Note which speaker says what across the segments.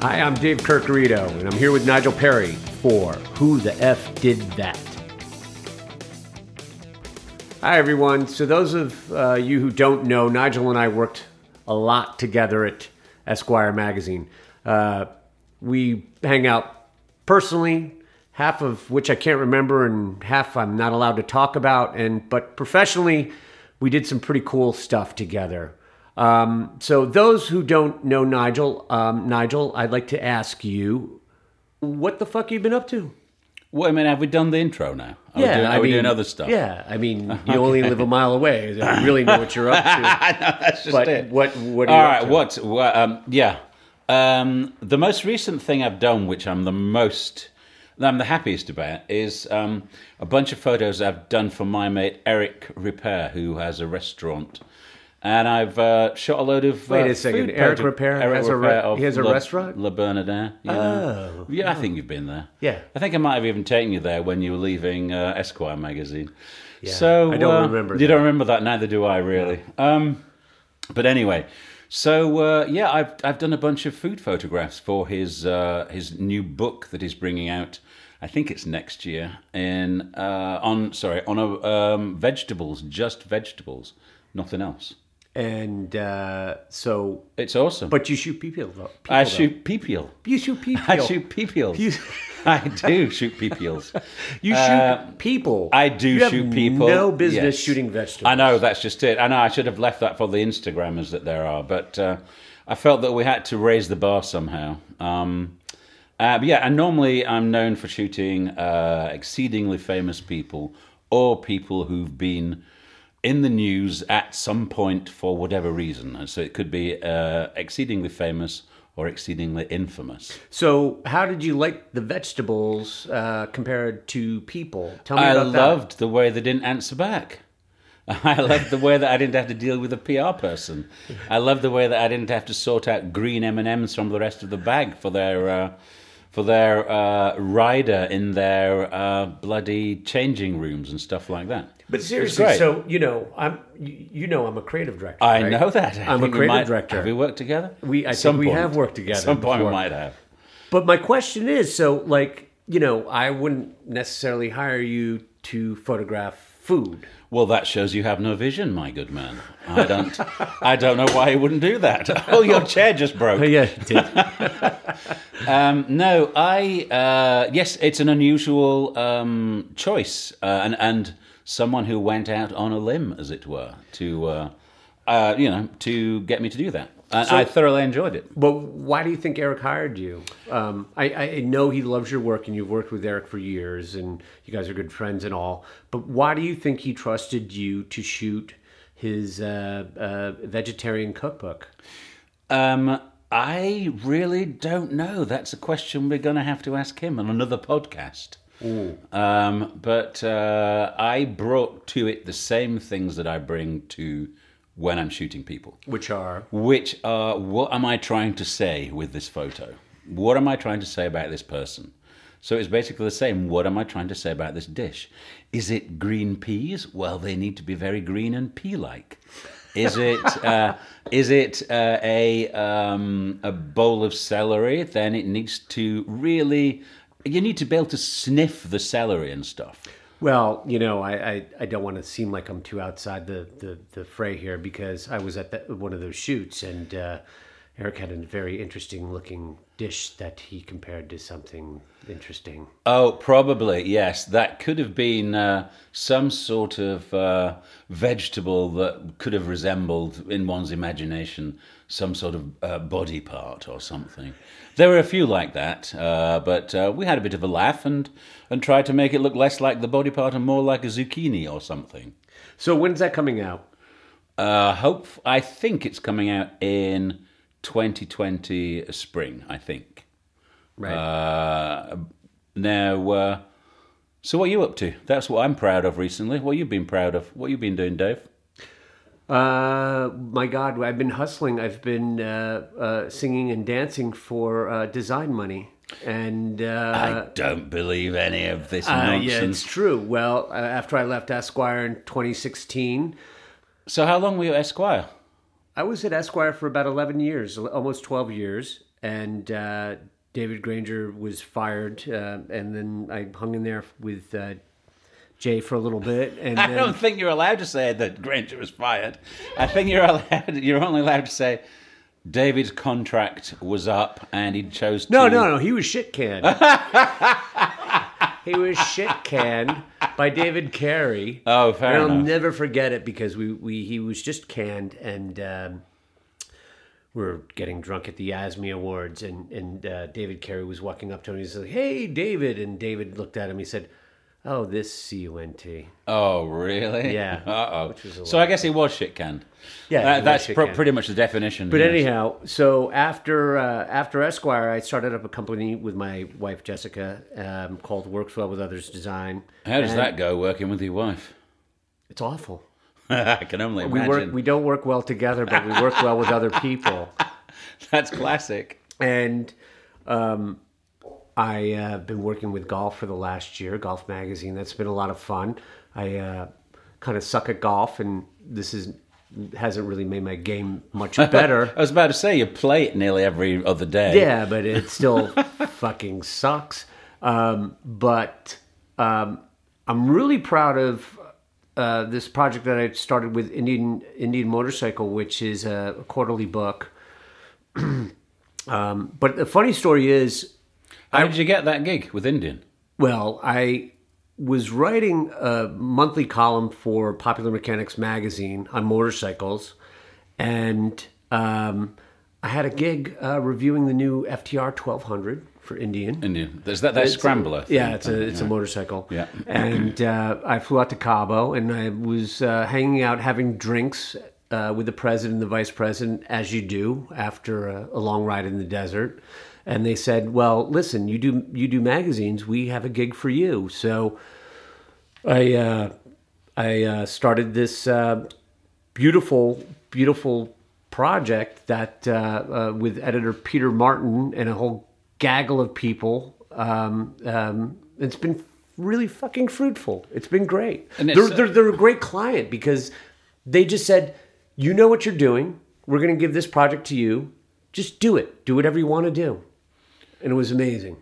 Speaker 1: Hi, I'm Dave Curcurito, and I'm here with Nigel Parry for Who the F Did That? Hi, everyone. So, those of uh, you who don't know, Nigel and I worked a lot together at Esquire Magazine. Uh, we hang out personally, half of which I can't remember, and half I'm not allowed to talk about. And but professionally, we did some pretty cool stuff together. Um, so, those who don't know Nigel, um, Nigel, I'd like to ask you, what the fuck you been up to?
Speaker 2: Well, I mean, have we done the intro now? Are we doing, are we doing other stuff?
Speaker 1: Yeah, I mean, you only live a mile away. I really know what you're up to.
Speaker 2: that's just
Speaker 1: but
Speaker 2: it.
Speaker 1: what what are
Speaker 2: All
Speaker 1: you
Speaker 2: right,
Speaker 1: up to?
Speaker 2: what? what um, yeah. Um, the most recent thing I've done, which I'm the most, I'm the happiest about, is um, a bunch of photos I've done for my mate Eric Ripert, who has a restaurant. And I've uh, shot a load of.
Speaker 1: Wait
Speaker 2: uh,
Speaker 1: a second, Eric Ripert
Speaker 2: Eric
Speaker 1: has a re- he has a
Speaker 2: Le-
Speaker 1: restaurant?
Speaker 2: Le Bernardin. Know?
Speaker 1: Oh,
Speaker 2: yeah, I think you've been there.
Speaker 1: Yeah.
Speaker 2: I think I might have even taken you there when you were leaving uh, Esquire magazine.
Speaker 1: Yeah,
Speaker 2: so
Speaker 1: I don't
Speaker 2: uh,
Speaker 1: remember
Speaker 2: You
Speaker 1: that.
Speaker 2: don't remember that? Neither do I, really. Um, but anyway, so uh, yeah, I've I've done a bunch of food photographs for his uh, his new book that he's bringing out. I think it's next year in uh, on sorry on a, um, vegetables, just vegetables, nothing else.
Speaker 1: And uh, so,
Speaker 2: It's awesome.
Speaker 1: but you shoot people though. People,
Speaker 2: I shoot people.
Speaker 1: You shoot people.
Speaker 2: I shoot people.
Speaker 1: You-
Speaker 2: I do shoot peepeels.
Speaker 1: You shoot
Speaker 2: Uh,
Speaker 1: people.
Speaker 2: I do
Speaker 1: You
Speaker 2: shoot people.
Speaker 1: No business
Speaker 2: yes.
Speaker 1: shooting vegetables.
Speaker 2: I know that's just it. I know I should have left that for the Instagrammers that there are, but uh, I felt that we had to raise the bar somehow. Um, uh, yeah, and normally I'm known for shooting uh, exceedingly famous people or people who've been in the news at some point for whatever reason. And So it could be uh, exceedingly famous or exceedingly infamous.
Speaker 1: So, how did you like the vegetables uh, compared to people? Tell me
Speaker 2: I
Speaker 1: about that.
Speaker 2: I loved the way they didn't answer back. I loved the way that I didn't have to deal with a PR person. I loved the way that I didn't have to sort out green M and M's from the rest of the bag for their uh, for their uh, rider in their uh, bloody changing rooms and stuff like that.
Speaker 1: But seriously, so you know, I'm you know I'm a creative director.
Speaker 2: I
Speaker 1: right?
Speaker 2: know that. I
Speaker 1: I'm a creative
Speaker 2: might-
Speaker 1: director.
Speaker 2: Have we worked together?
Speaker 1: We- I
Speaker 2: At
Speaker 1: think
Speaker 2: some
Speaker 1: we have worked together
Speaker 2: At some point, we might have.
Speaker 1: But my question is, so like you know, I wouldn't necessarily hire you to photograph food.
Speaker 2: Well, that shows you have no vision, my good man. I don't. I don't know why you wouldn't do that. Oh, your chair just broke.
Speaker 1: Oh, yeah, it did.
Speaker 2: Um, no, I uh, yes, it's an unusual um, choice, uh, and and someone who went out on a limb, as it were, to uh, uh, you know to get me to do that. And
Speaker 1: So-
Speaker 2: I thoroughly enjoyed it.
Speaker 1: But why do you think Eric hired you? Um, I, I know he loves your work, and you've worked with Eric for years, and you guys are good friends and all. But why do you think he trusted you to shoot his uh, uh, vegetarian cookbook?
Speaker 2: Um, I really don't know. That's a question we're going to have to ask him on another podcast. Um, but uh, I brought to it the same things that I bring to when I'm shooting people.
Speaker 1: Which are
Speaker 2: which are what am I trying to say with this photo? What am I trying to say about this person? So it's basically the same. What am I trying to say about this dish? Is it green peas? Well, they need to be very green and pea-like. Is it uh, is it uh, a um, a bowl of celery? Then it needs to really. You need to be able to sniff the celery and stuff.
Speaker 1: Well, you know, I, I, I don't want to seem like I'm too outside the, the, the fray here because I was at the, one of those shoots and uh, Eric had a very interesting looking dish that he compared to something interesting.
Speaker 2: Oh, probably yes. That could have been uh, some sort of uh, vegetable that could have resembled, in one's imagination, some sort of uh, body part or something. There were a few like that, uh, but uh, we had a bit of a laugh and and tried to make it look less like the body part and more like a zucchini or something.
Speaker 1: So when's that coming out?
Speaker 2: Uh, hope I think it's coming out in 2020 spring. I think.
Speaker 1: Right.
Speaker 2: Uh, now, uh, so what are you up to? That's what I'm proud of recently. What you've been proud of? What you've been doing, Dave?
Speaker 1: Uh, my God, I've been hustling. I've been uh, uh, singing and dancing for uh, design money, and uh,
Speaker 2: I don't believe any of this nonsense.
Speaker 1: yeah, it's true. Well, uh, after I left Esquire in 2016,
Speaker 2: So, how long were you at Esquire?
Speaker 1: I was at Esquire for about 11 years, almost 12 years, and uh, David Granger was fired, uh, and then I hung in there with uh, Jay for a little bit, and
Speaker 2: I
Speaker 1: then,
Speaker 2: don't think you're allowed to say that Granger was fired. I think you're allowed. You're only allowed to say David's contract was up and he chose to.
Speaker 1: no, no, no, he was shit canned. he was shit canned by David Carey.
Speaker 2: Oh, fair
Speaker 1: and I'll never forget it because we, we he was just canned and um, we were getting drunk at the ASME Awards and and uh, David Carey was walking up to him. He said, "Hey, David," and David looked at him. He said, "Oh, this C U N T."
Speaker 2: Oh, really?
Speaker 1: Yeah.
Speaker 2: Uh oh. So I guess he was shit canned.
Speaker 1: Yeah,
Speaker 2: Uh, that's pr- pretty much the definition.
Speaker 1: But
Speaker 2: yes.
Speaker 1: anyhow, so after uh, after Esquire, I started up a company with my wife Jessica um, called Works Well with Others Design.
Speaker 2: how does
Speaker 1: And
Speaker 2: that go working with your wife?
Speaker 1: It's awful.
Speaker 2: I can only
Speaker 1: We
Speaker 2: imagine.
Speaker 1: work. We don't work well together, but we work well with other people.
Speaker 2: That's classic.
Speaker 1: And um, I uh, been working with golf for the last year, Golf Magazine. That's been a lot of fun. I uh, kind of suck at golf, and this is hasn't really made my game much better.
Speaker 2: I was about to say you play it nearly every other day.
Speaker 1: Yeah, but it still fucking sucks. Um, but um, I'm really proud of uh, this project that I started with Indian Indian Motorcycle, which is a quarterly book. um, but the funny story is,
Speaker 2: How did you get that gig with Indian?
Speaker 1: well, I was writing a monthly column for Popular Mechanics magazine on motorcycles, and um, I had a gig uh, reviewing the new FTR 1200 for Indian.
Speaker 2: Indian. There's that, that
Speaker 1: It's
Speaker 2: scrambler. thing.
Speaker 1: yeah, it's a it's a motorcycle.
Speaker 2: Yeah.
Speaker 1: and uh, I flew out to Cabo, and I was uh, hanging out, having drinks uh, with the president and the vice president, as you do after a, a long ride in the desert. And they said, "Well, listen, you do you do magazines. We have a gig for you." So I uh, I uh, started this uh, beautiful beautiful project that uh, uh, with editor Peter Martin and a whole gaggle of people. Um, um, it's been really fucking fruitful. It's been great.
Speaker 2: And
Speaker 1: They're, they're, they're a great client because they just said, "You know what you're doing. We're going to give this project to you. Just do it. Do whatever you want to do." And it was amazing.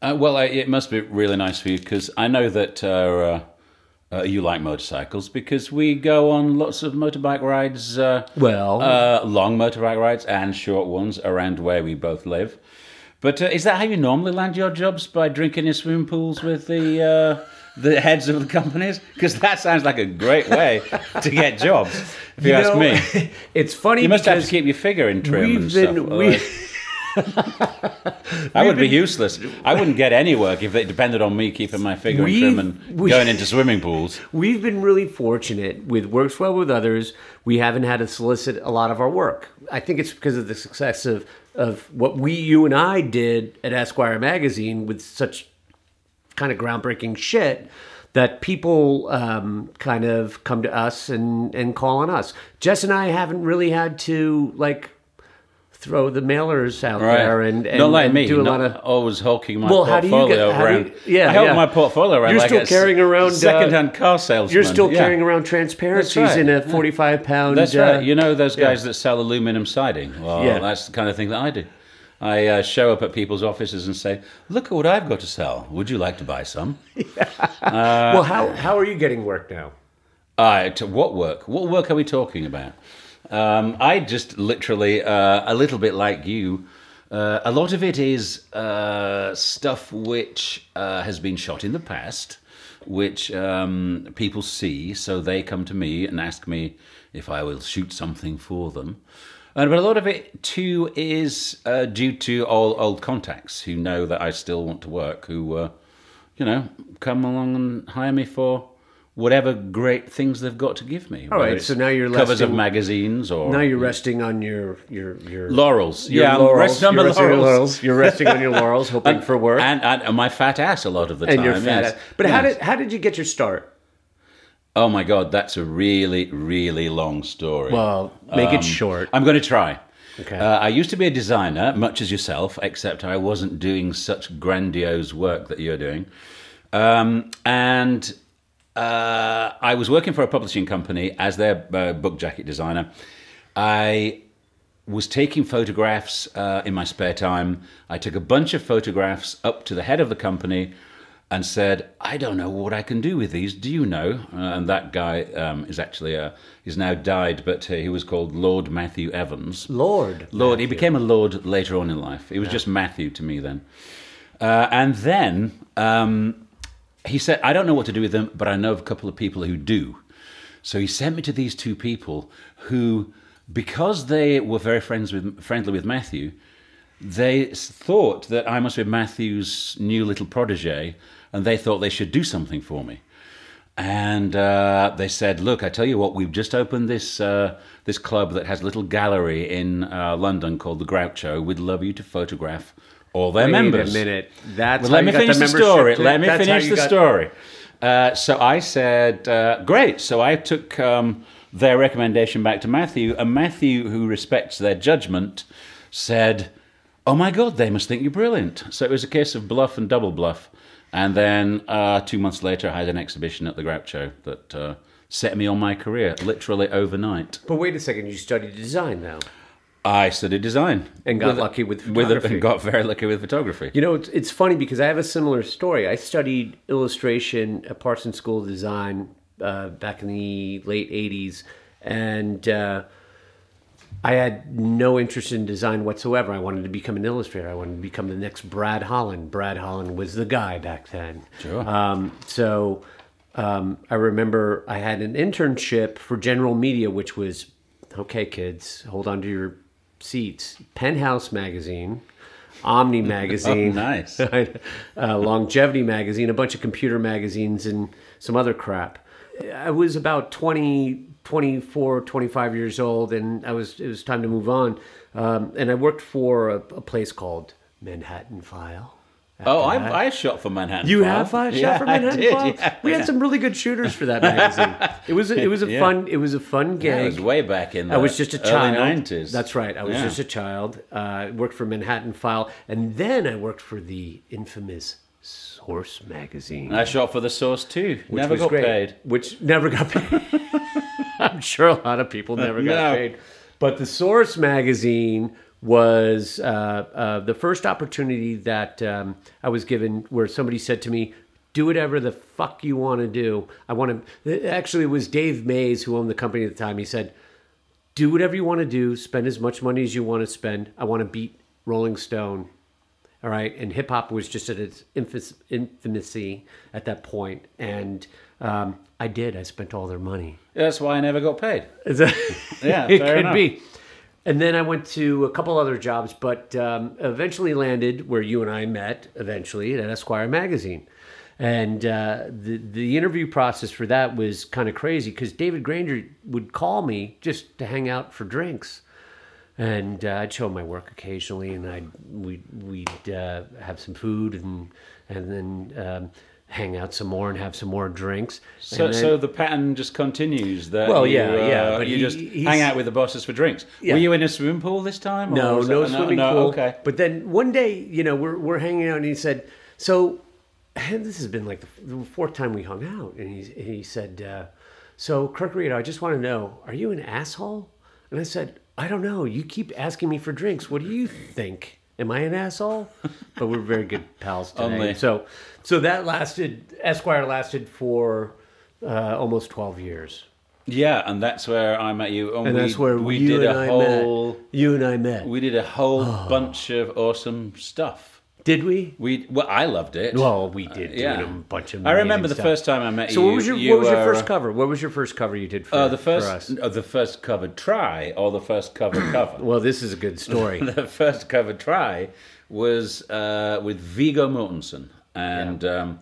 Speaker 2: Uh, well, it must be really nice for you because I know that uh, uh, you like motorcycles because we go on lots of motorbike rides. Uh,
Speaker 1: Well-
Speaker 2: uh, long motorbike rides and short ones around where we both live. But uh, is that how you normally land your jobs by drinking in swimming pools with the uh, the heads of the companies? Because that sounds like a great way to get jobs. If you, ask
Speaker 1: know,
Speaker 2: me,
Speaker 1: it's funny
Speaker 2: you must have to keep your figure in trim and
Speaker 1: we've
Speaker 2: stuff.
Speaker 1: been we,
Speaker 2: I would be useless. I wouldn't get any work if it depended on me keeping my figure in trim and
Speaker 1: we-
Speaker 2: going into swimming pools.
Speaker 1: we've been really fortunate with Works Well with Others. We haven't had to solicit a lot of our work. I think it's because of the success of, of what we, you and I did at Esquire Magazine with such kind of groundbreaking shit that people um, kind of come to us and, and call on us. Jess and I haven't really had to like throw the mailers out there and, and
Speaker 2: not like
Speaker 1: and
Speaker 2: me,
Speaker 1: do a
Speaker 2: not
Speaker 1: lot of
Speaker 2: always hulking my
Speaker 1: Well, how do you
Speaker 2: portfolio
Speaker 1: get- how do
Speaker 2: around.
Speaker 1: you- yeah,
Speaker 2: I hold
Speaker 1: yeah.
Speaker 2: my portfolio around
Speaker 1: You're
Speaker 2: like
Speaker 1: still carrying around, uh,
Speaker 2: second-hand car salesman.
Speaker 1: You're still
Speaker 2: Yeah.
Speaker 1: carrying around transparencies
Speaker 2: right,
Speaker 1: in a 45 pound.
Speaker 2: That's
Speaker 1: uh,
Speaker 2: right. You know those guys that sell aluminum siding? Well,
Speaker 1: Yeah.
Speaker 2: that's the kind of thing that I do. I uh, show up at people's offices and say, "Look at what I've got to sell. Would you like to buy some?"
Speaker 1: well, how, how are you getting work now?
Speaker 2: Uh, to what work? What work are we talking about? Um, I just literally, uh, a little bit like you, uh, a lot of it is uh, stuff which uh, has been shot in the past, which um, people see, so they come to me and ask me if I will shoot something for them. Uh, but a lot of it too is uh, due to old, old contacts who know that I still want to work, who, you know, come along and hire me for whatever great things they've got to give me.
Speaker 1: All right, so now you're
Speaker 2: covers of magazines or
Speaker 1: Now you're resting on your your your
Speaker 2: laurels.
Speaker 1: your
Speaker 2: yeah,
Speaker 1: laurels.
Speaker 2: resting on
Speaker 1: You're resting on your
Speaker 2: laurels.
Speaker 1: laurels. You're resting on your laurels, hoping for work.
Speaker 2: and, and, and my fat ass a lot of the
Speaker 1: and
Speaker 2: time.
Speaker 1: your fat.
Speaker 2: yes.
Speaker 1: ass. But how did how did you get your start?
Speaker 2: Oh my god, that's a really really long story.
Speaker 1: Well, make it
Speaker 2: Um,
Speaker 1: short.
Speaker 2: I'm going to try.
Speaker 1: Okay.
Speaker 2: Uh, I used to be a designer, much as yourself, except I wasn't doing such grandiose work that you're doing. Um, and uh, I was working for a publishing company as their uh, book jacket designer. I was taking photographs uh, in my spare time. I took a bunch of photographs up to the head of the company and said, "I don't know what I can do with these. Do you know?" Uh, and that guy um, is actually a, he's now died, but uh, he was called Lord Matthew Evans.
Speaker 1: Lord.
Speaker 2: Lord. He became a lord later on in life. He was just Matthew to me then. Uh, and then um, he said, I don't know what to do with them, but I know of a couple of people who do. So he sent me to these two people who, because they were very friends with, friendly with Matthew, they thought that I must be Matthew's new little protege, and they thought they should do something for me. And uh, they said, "Look, I tell you what, we've just opened this uh, this club that has a little gallery in uh, London called the Groucho. We'd love you to photograph all their
Speaker 1: Wait
Speaker 2: members."
Speaker 1: a minute. That's
Speaker 2: Well, let me
Speaker 1: got
Speaker 2: finish the, story. Let me finish the story. Uh, so I said, uh, great. So I took um, their recommendation back to Matthew, and Matthew, who respects their judgment, said, oh my God, they must think you're brilliant. So it was a case of bluff and double bluff. And then uh, two months later, I had an exhibition at the Groucho that uh, set me on my career, literally overnight.
Speaker 1: But wait a second, you studied design now.
Speaker 2: I studied design.
Speaker 1: And got lucky with photography.
Speaker 2: and got very lucky with photography.
Speaker 1: You know, it's, it's funny because I have a similar story. I studied illustration at Parsons School of Design uh, back in the late 80s, and uh, I had no interest in design whatsoever. I wanted to become an illustrator. I wanted to become the next Brad Holland. Brad Holland was the guy back then.
Speaker 2: Sure.
Speaker 1: Um, so um, I remember I had an internship for General Media, which was okay, kids, hold on to your seats. Penthouse magazine, Omni magazine,
Speaker 2: Oh, nice.
Speaker 1: uh, Longevity magazine, a bunch of computer magazines, and some other crap. I was about 20, 24, 25 years old, and I was it was time to move on. Um, and I worked for a, a place called Manhattan File.
Speaker 2: Oh. I, I shot for Manhattan.
Speaker 1: You
Speaker 2: File.
Speaker 1: have uh, shot
Speaker 2: Yeah,
Speaker 1: for
Speaker 2: I
Speaker 1: Manhattan
Speaker 2: did,
Speaker 1: File?
Speaker 2: yeah,
Speaker 1: we
Speaker 2: yeah.
Speaker 1: had some really good shooters for that magazine. It was a, it was a fun it was a fun gig.
Speaker 2: It was way back in the
Speaker 1: I was just a
Speaker 2: early
Speaker 1: child.
Speaker 2: 90s.
Speaker 1: That's right. I was just a child. Uh, I worked for Manhattan File, and then I worked for the infamous Source magazine.
Speaker 2: I shot for the Source too.
Speaker 1: which
Speaker 2: Never
Speaker 1: was
Speaker 2: got
Speaker 1: great,
Speaker 2: paid.
Speaker 1: Which never got paid. I'm sure a lot of people never got
Speaker 2: No.
Speaker 1: paid. But the Source magazine was uh, uh, the first opportunity that um, I was given where somebody said to me, do whatever the fuck you want to do. I want to. Actually, it was Dave Mays who owned the company at the time. He said, do whatever you want to do, spend as much money as you want to spend. I want to beat Rolling Stone. All right. And hip hop was just at its infamousy at that point. And um, I did. I spent all their money.
Speaker 2: That's why I never got paid.
Speaker 1: Is that-
Speaker 2: Yeah,
Speaker 1: it could
Speaker 2: enough.
Speaker 1: be. And then I went to a couple other jobs, but um, eventually landed where you and I met eventually at Esquire magazine. And uh, the the interview process for that was kind of crazy because David Granger would call me just to hang out for drinks, and uh, I'd show my work occasionally, and I'd we'd, we'd uh, have some food and and then um, hang out some more and have some more drinks.
Speaker 2: So,
Speaker 1: then-
Speaker 2: so the pattern just continues. That
Speaker 1: Well,
Speaker 2: you,
Speaker 1: yeah, yeah,
Speaker 2: uh,
Speaker 1: but
Speaker 2: you
Speaker 1: he-
Speaker 2: just hang out with the bosses for drinks.
Speaker 1: Yeah.
Speaker 2: Were you in a swimming pool this time? or
Speaker 1: No, no
Speaker 2: that-
Speaker 1: swimming
Speaker 2: no,
Speaker 1: pool.
Speaker 2: Okay.
Speaker 1: But then one day, you know, we're we're hanging out, and he said, "So, and this has been like the fourth time we hung out." And he he said, uh, "So, Kirk Reed, I just want to know, are you an asshole?" And I said, "I don't know. You keep asking me for drinks. What do you think? Am I an asshole?" But we're very good pals today.
Speaker 2: Only.
Speaker 1: So, so that lasted. Esquire lasted for uh, almost twelve years,
Speaker 2: Yeah, and that's where I met you.
Speaker 1: and
Speaker 2: we,
Speaker 1: that's where
Speaker 2: we did
Speaker 1: and
Speaker 2: a
Speaker 1: I
Speaker 2: whole.
Speaker 1: met. You and I met.
Speaker 2: We did a whole bunch of awesome stuff.
Speaker 1: Did we?
Speaker 2: We well, I loved it.
Speaker 1: Well, we did
Speaker 2: yeah,
Speaker 1: do a bunch of.
Speaker 2: I remember the
Speaker 1: stuff.
Speaker 2: first time I met you.
Speaker 1: So what was your
Speaker 2: you
Speaker 1: what was your
Speaker 2: were,
Speaker 1: first cover? What was your first cover you did for,
Speaker 2: Uh, the
Speaker 1: for us?
Speaker 2: first, uh, the first covered try, or the first cover cover.
Speaker 1: Well, this is a good story.
Speaker 2: the first cover try was uh, with Viggo Mortensen, and um,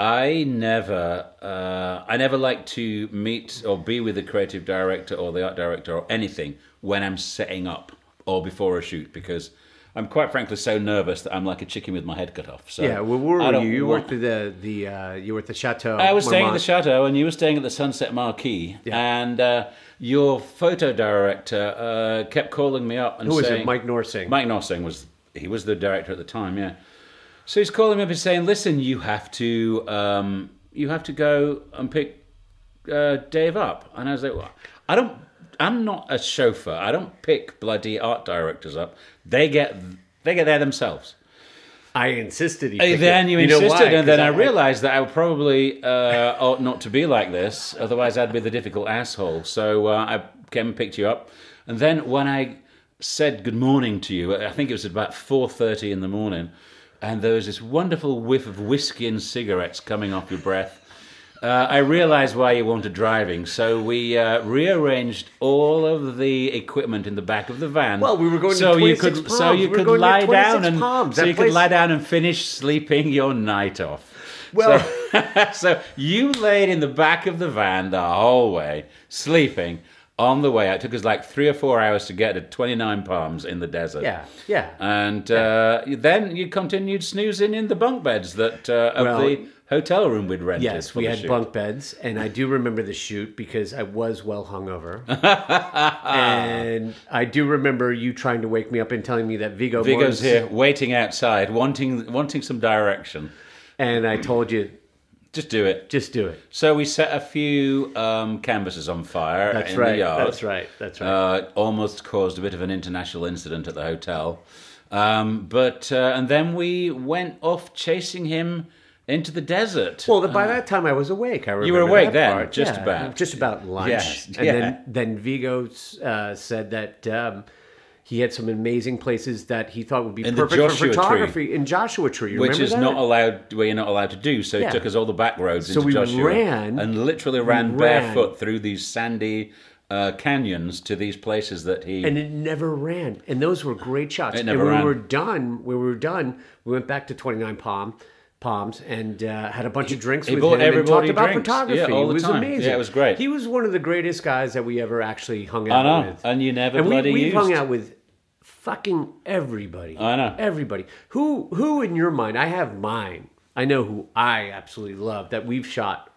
Speaker 2: I never, uh, I never like to meet or be with the creative director or the art director or anything when I'm setting up or before a shoot because I'm quite frankly so nervous that I'm like a chicken with my head cut off. So
Speaker 1: yeah, well, where were you? You
Speaker 2: want-
Speaker 1: worked at the the uh, you were at the chateau.
Speaker 2: I was staying at the chateau, and you were staying at the Sunset Marquis,
Speaker 1: Yeah.
Speaker 2: and uh, your photo director uh, kept calling me up and
Speaker 1: Who was
Speaker 2: saying,
Speaker 1: it? Mike Norseng.
Speaker 2: Mike Norseng was he was the director at the time, yeah. So he's calling me up and saying, "Listen, you have to um, you have to go and pick uh, Dave up." And I was like, well, "I don't I'm not a chauffeur. I don't pick bloody art directors up. They get they get there themselves.
Speaker 1: I insisted. He pick
Speaker 2: then you,
Speaker 1: know
Speaker 2: insisted, and then
Speaker 1: 'Cause
Speaker 2: I, realized that I probably uh, ought not to be like this. Otherwise, I'd be the difficult asshole. So uh, I came and picked you up, and then when I said good morning to you, I think it was about four thirty in the morning, and there was this wonderful whiff of whiskey and cigarettes coming off your breath. Uh, I realised why you wanted driving, so we uh, rearranged all of the equipment in the back of the van.
Speaker 1: Well, we were going to
Speaker 2: so you
Speaker 1: 26
Speaker 2: could so you
Speaker 1: We
Speaker 2: could lie down and
Speaker 1: Palms.
Speaker 2: so
Speaker 1: That
Speaker 2: you could lie down and finish sleeping your night off.
Speaker 1: Well-
Speaker 2: so, so you laid in the back of the van the whole way, sleeping on the way. It took us like three or four hours to get to 29 Palms in the desert.
Speaker 1: Yeah, yeah.
Speaker 2: And uh, then you continued snoozing in the bunk beds that uh, of
Speaker 1: Well,
Speaker 2: the hotel room we'd rented.
Speaker 1: Yes, we had
Speaker 2: shoot.
Speaker 1: bunk beds, and I do remember the shoot because I was well hungover. and I do remember you trying to wake me up and telling me that Viggo
Speaker 2: Viggo's
Speaker 1: Mortensen-
Speaker 2: here, waiting outside, wanting wanting some direction.
Speaker 1: and I told you
Speaker 2: Just do it.
Speaker 1: just do it.
Speaker 2: So we set a few um, canvases on fire
Speaker 1: That's
Speaker 2: in
Speaker 1: right.
Speaker 2: the yard.
Speaker 1: That's right. That's right.
Speaker 2: Uh, almost caused a bit of an international incident at the hotel. Um, but uh, and then we went off chasing him into the desert.
Speaker 1: well, by that time I was awake. I remember you
Speaker 2: were awake then,
Speaker 1: part.
Speaker 2: just
Speaker 1: Yeah,
Speaker 2: about.
Speaker 1: just about lunch.
Speaker 2: Yes,
Speaker 1: and
Speaker 2: yeah.
Speaker 1: then then Viggo uh, said that. Um, he had some amazing places that he thought would be
Speaker 2: In
Speaker 1: perfect for
Speaker 2: Joshua Tree.
Speaker 1: photography in Joshua Tree. You
Speaker 2: which is
Speaker 1: that?
Speaker 2: not allowed where you're not allowed to do. So
Speaker 1: Yeah.
Speaker 2: he took us all the back roads
Speaker 1: So
Speaker 2: into
Speaker 1: we
Speaker 2: Joshua
Speaker 1: ran-
Speaker 2: and literally ran,
Speaker 1: ran.
Speaker 2: barefoot through these sandy uh, canyons to these places that he.
Speaker 1: and it never ran. And those were great shots.
Speaker 2: It never
Speaker 1: and when
Speaker 2: ran.
Speaker 1: we were done, when we were done, we went back to 29 Palm Palms and uh, had a bunch of drinks
Speaker 2: he
Speaker 1: with him and talked about
Speaker 2: drinks.
Speaker 1: photography.
Speaker 2: Yeah,
Speaker 1: it was
Speaker 2: time.
Speaker 1: amazing.
Speaker 2: Yeah, it was great.
Speaker 1: He was one of the greatest guys that we ever actually hung out I
Speaker 2: know,
Speaker 1: with.
Speaker 2: and you never
Speaker 1: and we,
Speaker 2: bloody
Speaker 1: we've
Speaker 2: used.
Speaker 1: hung out with fucking everybody.
Speaker 2: I know.
Speaker 1: everybody. Who who in your mind? I have mine. I know who I absolutely love that we've shot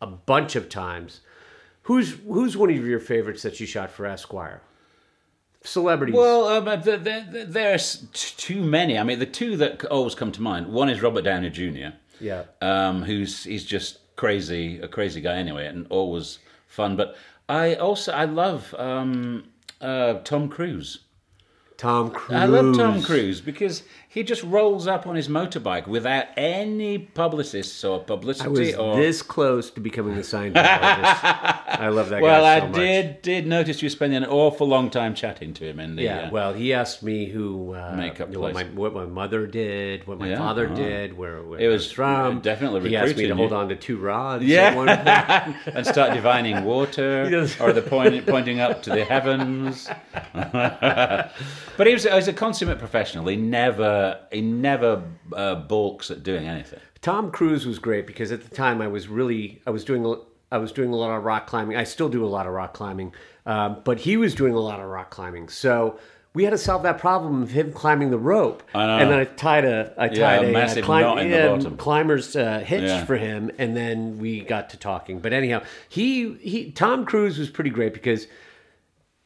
Speaker 1: a bunch of times. Who's who's one of your favorites that you shot for Esquire? Celebrities.
Speaker 2: Well, um, uh, th- th- th- there's too many. I mean, the two that always come to mind. One is Robert Downey Jr.
Speaker 1: Yeah.
Speaker 2: Um, who's he's just crazy, a crazy guy anyway, and always fun. But I also I love um, uh, Tom Cruise.
Speaker 1: Tom Cruise.
Speaker 2: I love Tom Cruise because he just rolls up on his motorbike without any publicists or publicity.
Speaker 1: I was
Speaker 2: or.
Speaker 1: this close to becoming a Scientologist. I love that
Speaker 2: well,
Speaker 1: guy
Speaker 2: I
Speaker 1: so much.
Speaker 2: did did notice you spending an awful long time chatting to him in the.
Speaker 1: Yeah,
Speaker 2: uh,
Speaker 1: well, he asked me who uh,
Speaker 2: Makeup
Speaker 1: what, my, what my mother did, what my
Speaker 2: Yeah,
Speaker 1: father
Speaker 2: oh.
Speaker 1: did, where, where
Speaker 2: It was
Speaker 1: from.
Speaker 2: definitely
Speaker 1: He asked me to
Speaker 2: recruiting
Speaker 1: hold on to two rods.
Speaker 2: Yeah.
Speaker 1: at one point.
Speaker 2: and start divining water
Speaker 1: does.
Speaker 2: or the point, pointing up to the heavens. but he was, he was a consummate professional. He never he never uh, balks at doing anything.
Speaker 1: Tom Cruise was great because at the time I was really I was doing I was doing a lot of rock climbing. I still do a lot of rock climbing, um, but he was doing a lot of rock climbing. So we had to solve that problem of him climbing the rope.
Speaker 2: I know.
Speaker 1: And then I tied a I tied
Speaker 2: Yeah, a
Speaker 1: a, uh,
Speaker 2: massive
Speaker 1: climb-
Speaker 2: knot in the bottom.
Speaker 1: climber's uh, hitch
Speaker 2: Yeah.
Speaker 1: for him, and then we got to talking. But anyhow, he he Tom Cruise was pretty great because.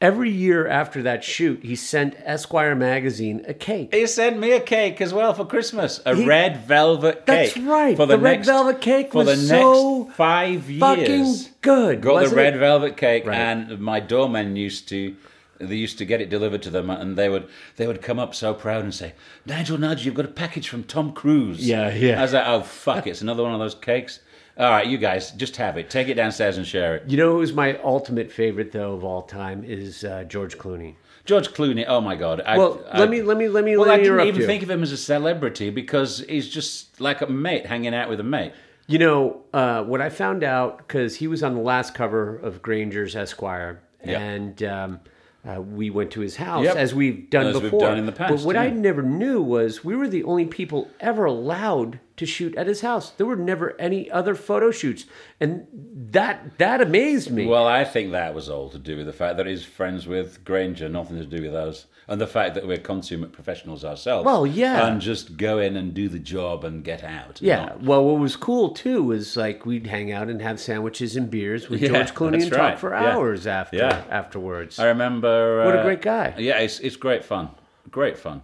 Speaker 1: Every year after that shoot, he sent Esquire magazine a cake.
Speaker 2: He sent me a cake as well for Christmas, a
Speaker 1: He-
Speaker 2: red velvet cake.
Speaker 1: That's right.
Speaker 2: For
Speaker 1: The
Speaker 2: the,
Speaker 1: red velvet cake
Speaker 2: for
Speaker 1: was
Speaker 2: the next
Speaker 1: so
Speaker 2: five years.
Speaker 1: Fucking good.
Speaker 2: Got the red
Speaker 1: it?
Speaker 2: velvet cake,
Speaker 1: Right.
Speaker 2: and my doorman used to. They used to get it delivered to them, and they would they would come up so proud and say, "Nigel Nudge, you've got a package from Tom Cruise."
Speaker 1: Yeah, yeah.
Speaker 2: I was like, "Oh fuck, it's another one of those cakes." All right, you guys, just have it. Take it downstairs and share it.
Speaker 1: You know who's my ultimate favorite though of all time is uh, George Clooney.
Speaker 2: George Clooney. Oh my god. I,
Speaker 1: Well,
Speaker 2: I-
Speaker 1: let me let me let me
Speaker 2: Well,
Speaker 1: let
Speaker 2: I didn't even
Speaker 1: you.
Speaker 2: think of him as a celebrity because he's just like a mate hanging out with a mate.
Speaker 1: You know uh, what I found out because he was on the last cover of Granger's Esquire,
Speaker 2: Yep.
Speaker 1: and um, uh, we went to his house
Speaker 2: Yep.
Speaker 1: as we've done
Speaker 2: As we've
Speaker 1: before.
Speaker 2: done in the past.
Speaker 1: but what I never knew was we were the only people ever allowed to shoot at his house. There were never any other photo shoots, and that that amazed me.
Speaker 2: Well, I think that was all to do with the fact that he's friends with Granger, nothing to do with us, and the fact that we're consummate professionals ourselves.
Speaker 1: Well, yeah.
Speaker 2: and just go in and do the job and get out.
Speaker 1: Yeah.
Speaker 2: Not-
Speaker 1: Well, what was cool too was like we'd hang out and have sandwiches and beers with
Speaker 2: Yeah,
Speaker 1: George Clooney and talk for
Speaker 2: Yeah.
Speaker 1: hours after
Speaker 2: Yeah.
Speaker 1: afterwards.
Speaker 2: I remember.
Speaker 1: What a
Speaker 2: uh,
Speaker 1: great guy.
Speaker 2: Yeah, it's it's great fun. Great fun.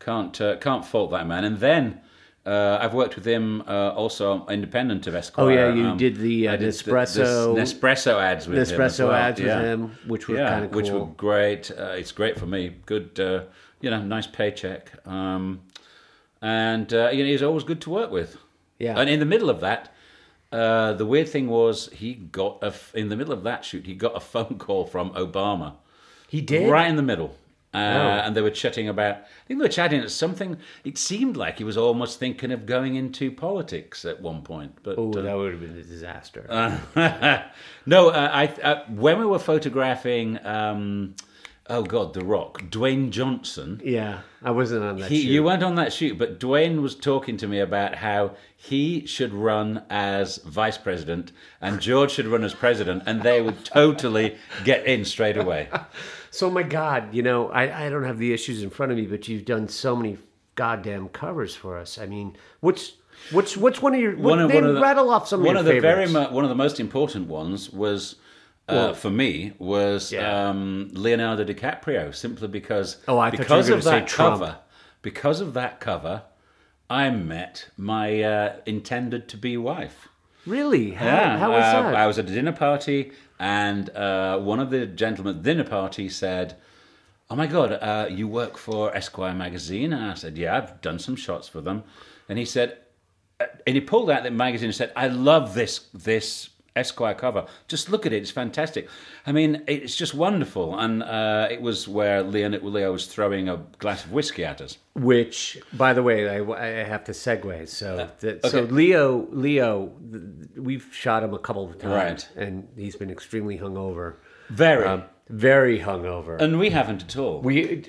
Speaker 2: Can't uh, can't fault that man. And then Uh, I've worked with him uh, also independent of Esquire.
Speaker 1: Oh yeah, you
Speaker 2: Um,
Speaker 1: did the uh,
Speaker 2: did
Speaker 1: Nespresso
Speaker 2: the, the Nespresso ads with him.
Speaker 1: Nespresso
Speaker 2: well,
Speaker 1: ads with him, which were
Speaker 2: yeah,
Speaker 1: kind of cool.
Speaker 2: which were great. Uh, it's great for me. Good, uh, you know, nice paycheck. Um, and uh, you know, he's always good to work with.
Speaker 1: Yeah.
Speaker 2: And in the middle of that, uh, the weird thing was he got a f- in the middle of that shoot, he got a phone call from Obama.
Speaker 1: he did.
Speaker 2: Right in the middle. Uh,
Speaker 1: Oh.
Speaker 2: And they were chatting about, I think they were chatting at something. It seemed like he was almost thinking of going into politics at one point. But
Speaker 1: Oh,
Speaker 2: uh,
Speaker 1: that would have been a disaster.
Speaker 2: no, uh, I, uh, when we were photographing, um, oh God, The Rock, Dwayne Johnson.
Speaker 1: yeah, I wasn't on that.
Speaker 2: He,
Speaker 1: shoot.
Speaker 2: you weren't on that shoot, but Dwayne was talking to me about how he should run as vice president and George should run as president, and they would totally get in straight away.
Speaker 1: So my God, you know, I, I don't have the issues in front of me, but you've done so many goddamn covers for us. I mean, which which what's one of your
Speaker 2: One of, one of the,
Speaker 1: rattle off some
Speaker 2: one
Speaker 1: of
Speaker 2: of the very
Speaker 1: favorites.
Speaker 2: one of the most important ones was. Uh, for me, was
Speaker 1: Yeah.
Speaker 2: um, Leonardo DiCaprio simply because
Speaker 1: Oh, I thought you were
Speaker 2: because of
Speaker 1: say
Speaker 2: that
Speaker 1: Trump.
Speaker 2: cover, because of that cover, I met my uh, intended to be wife.
Speaker 1: really? How,
Speaker 2: Yeah,
Speaker 1: how was
Speaker 2: uh,
Speaker 1: that?
Speaker 2: I was at a dinner party, and uh, one of the gentlemen at the dinner party said, "Oh my God, uh, you work for Esquire magazine?" And I said, "Yeah, I've done some shots for them." And he said, uh, and he pulled out the magazine and said, "I love this this." Esquire cover. Just look at it; it's fantastic. I mean, it's just wonderful. And uh, it was where Leo, Leo was throwing a glass of whiskey at us.
Speaker 1: Which, by the way, I, I have to segue. So, so
Speaker 2: Uh, okay.
Speaker 1: Leo, Leo, we've shot him a couple of times,
Speaker 2: Right.
Speaker 1: and he's been extremely hungover,
Speaker 2: Very,
Speaker 1: um, very hungover.
Speaker 2: and we haven't at all.
Speaker 1: We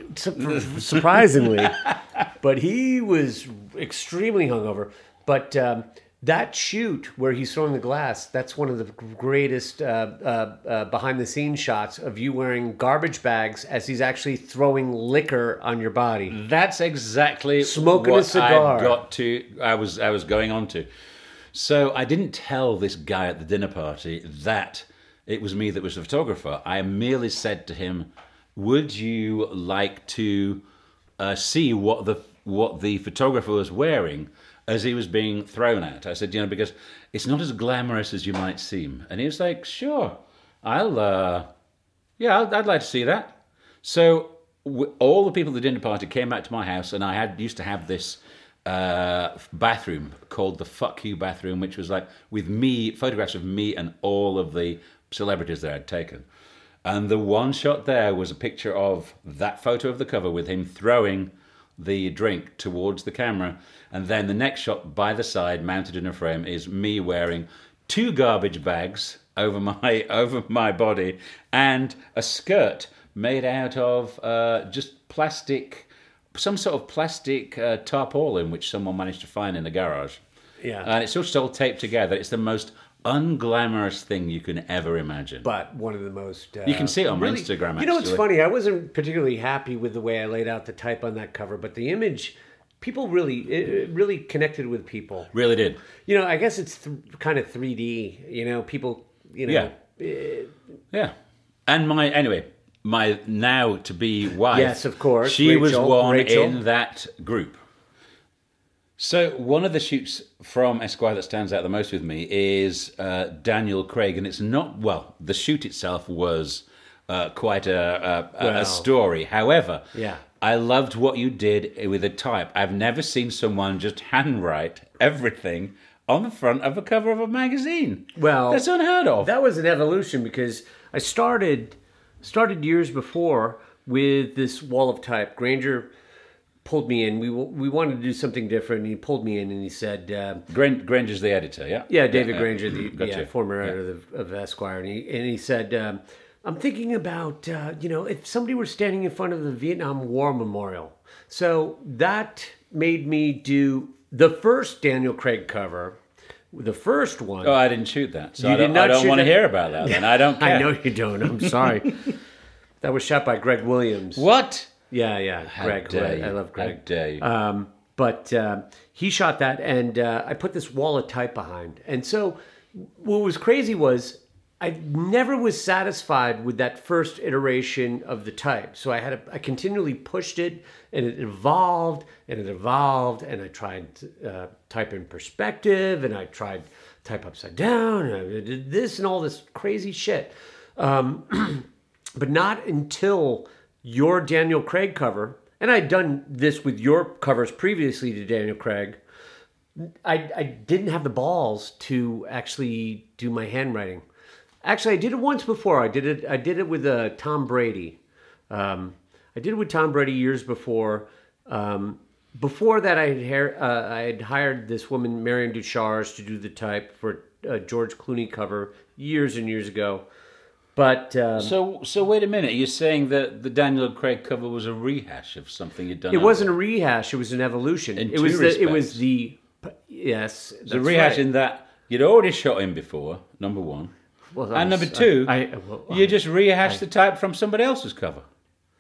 Speaker 1: surprisingly, but he was extremely hungover. But um, that shoot where he's throwing the glass—that's one of the greatest uh, uh, uh, behind-the-scenes shots of you wearing garbage bags as he's actually throwing liquor on your body.
Speaker 2: That's exactly
Speaker 1: Smoking a
Speaker 2: what
Speaker 1: cigar.
Speaker 2: I got to. I was I was going on to. So I didn't tell this guy at the dinner party that it was me that was the photographer. I merely said to him, "Would you like to uh, see what the what the photographer was wearing as he was being thrown at?" I said, "You know, because it's not as glamorous as you might seem." And he was like, "Sure, I'll." Uh, yeah, I'd, I'd like to see that. So all the people at the dinner party came back to my house, and I had used to have this uh, bathroom called the "Fuck You" bathroom, which was like with me photographs of me and all of the celebrities that I'd taken. And the one shot there was a picture of that photo of the cover with him throwing the drink towards the camera, and then the next shot by the side, mounted in a frame, is me wearing two garbage bags over my over my body and a skirt made out of uh, just plastic, some sort of plastic uh, tarpaulin which someone managed to find in the garage.
Speaker 1: Yeah.
Speaker 2: and it's just all taped together. It's the most unglamorous thing you can ever imagine.
Speaker 1: but one of the most. Uh,
Speaker 2: You can see it on my Instagram,
Speaker 1: You know, what's
Speaker 2: actually.
Speaker 1: funny? I wasn't particularly happy with the way I laid out the type on that cover, but the image, people really, it really connected with people.
Speaker 2: really did.
Speaker 1: You know, I guess it's th- kind of 3D. You know, people. You know.
Speaker 2: Yeah.
Speaker 1: eh,
Speaker 2: Yeah. And my anyway, my now to be wife.
Speaker 1: Yes, of course,
Speaker 2: She was one
Speaker 1: Rachel.
Speaker 2: in that group. So one of the shoots from Esquire that stands out the most with me is uh, Daniel Craig, and it's not well. The shoot itself was uh, quite a, a,
Speaker 1: Well.
Speaker 2: a story. However,
Speaker 1: Yeah.
Speaker 2: I loved what you did with a type. I've never seen someone just handwrite everything on the front of a cover of a magazine.
Speaker 1: Well,
Speaker 2: that's unheard of.
Speaker 1: That was an evolution because I started started years before with this wall of type. Granger pulled me in. We we wanted to do something different. And he pulled me in and he said, uh,
Speaker 2: Gran- Granger's the editor, yeah.
Speaker 1: "Yeah, David Granger, the
Speaker 2: Gotcha.
Speaker 1: yeah, former
Speaker 2: Yeah.
Speaker 1: editor of, of Esquire," and he and he said. Um, I'm thinking about, uh, you know, if somebody were standing in front of the Vietnam War Memorial. So that made me do the first Daniel Craig cover, the first one.
Speaker 2: Oh, I didn't shoot that, so
Speaker 1: You
Speaker 2: I don't,
Speaker 1: did not
Speaker 2: I don't want to hear about that. Then I don't care.
Speaker 1: I know you don't. I'm sorry. that was shot by Greg Williams.
Speaker 2: What?
Speaker 1: Yeah, yeah, Greg.
Speaker 2: dare
Speaker 1: I, love
Speaker 2: How
Speaker 1: Greg.
Speaker 2: dare you?
Speaker 1: Um, but uh, he shot that, and uh, I put this wall of type behind. And so, what was crazy was I never was satisfied with that first iteration of the type. So I had a, I continually pushed it, and it evolved, and it evolved, and I tried uh, type in perspective, and I tried type upside down, and I did this and all this crazy shit. Um, but not until your Daniel Craig cover, and I'd done this with your covers previously to Daniel Craig. I, I didn't have the balls to actually do my handwriting. Actually, I did it once before. I did it. I did it with uh, Tom Brady. Um, I did it with Tom Brady years before. Um, before that, I had, uh, I had hired this woman, Marion Deuchars, to do the type for a George Clooney cover years and years ago. But um,
Speaker 2: So, so wait a minute. You're saying that the Daniel Craig cover was a rehash of something you'd done?
Speaker 1: it wasn't a rehash; it was an evolution.
Speaker 2: In
Speaker 1: it was
Speaker 2: two
Speaker 1: the, it was the yes. that's
Speaker 2: rehash
Speaker 1: right.
Speaker 2: in that you'd already shot him before. Number one,
Speaker 1: Well,
Speaker 2: and
Speaker 1: was-
Speaker 2: number two,
Speaker 1: I, I- well,
Speaker 2: you just rehashed the type from somebody else's cover.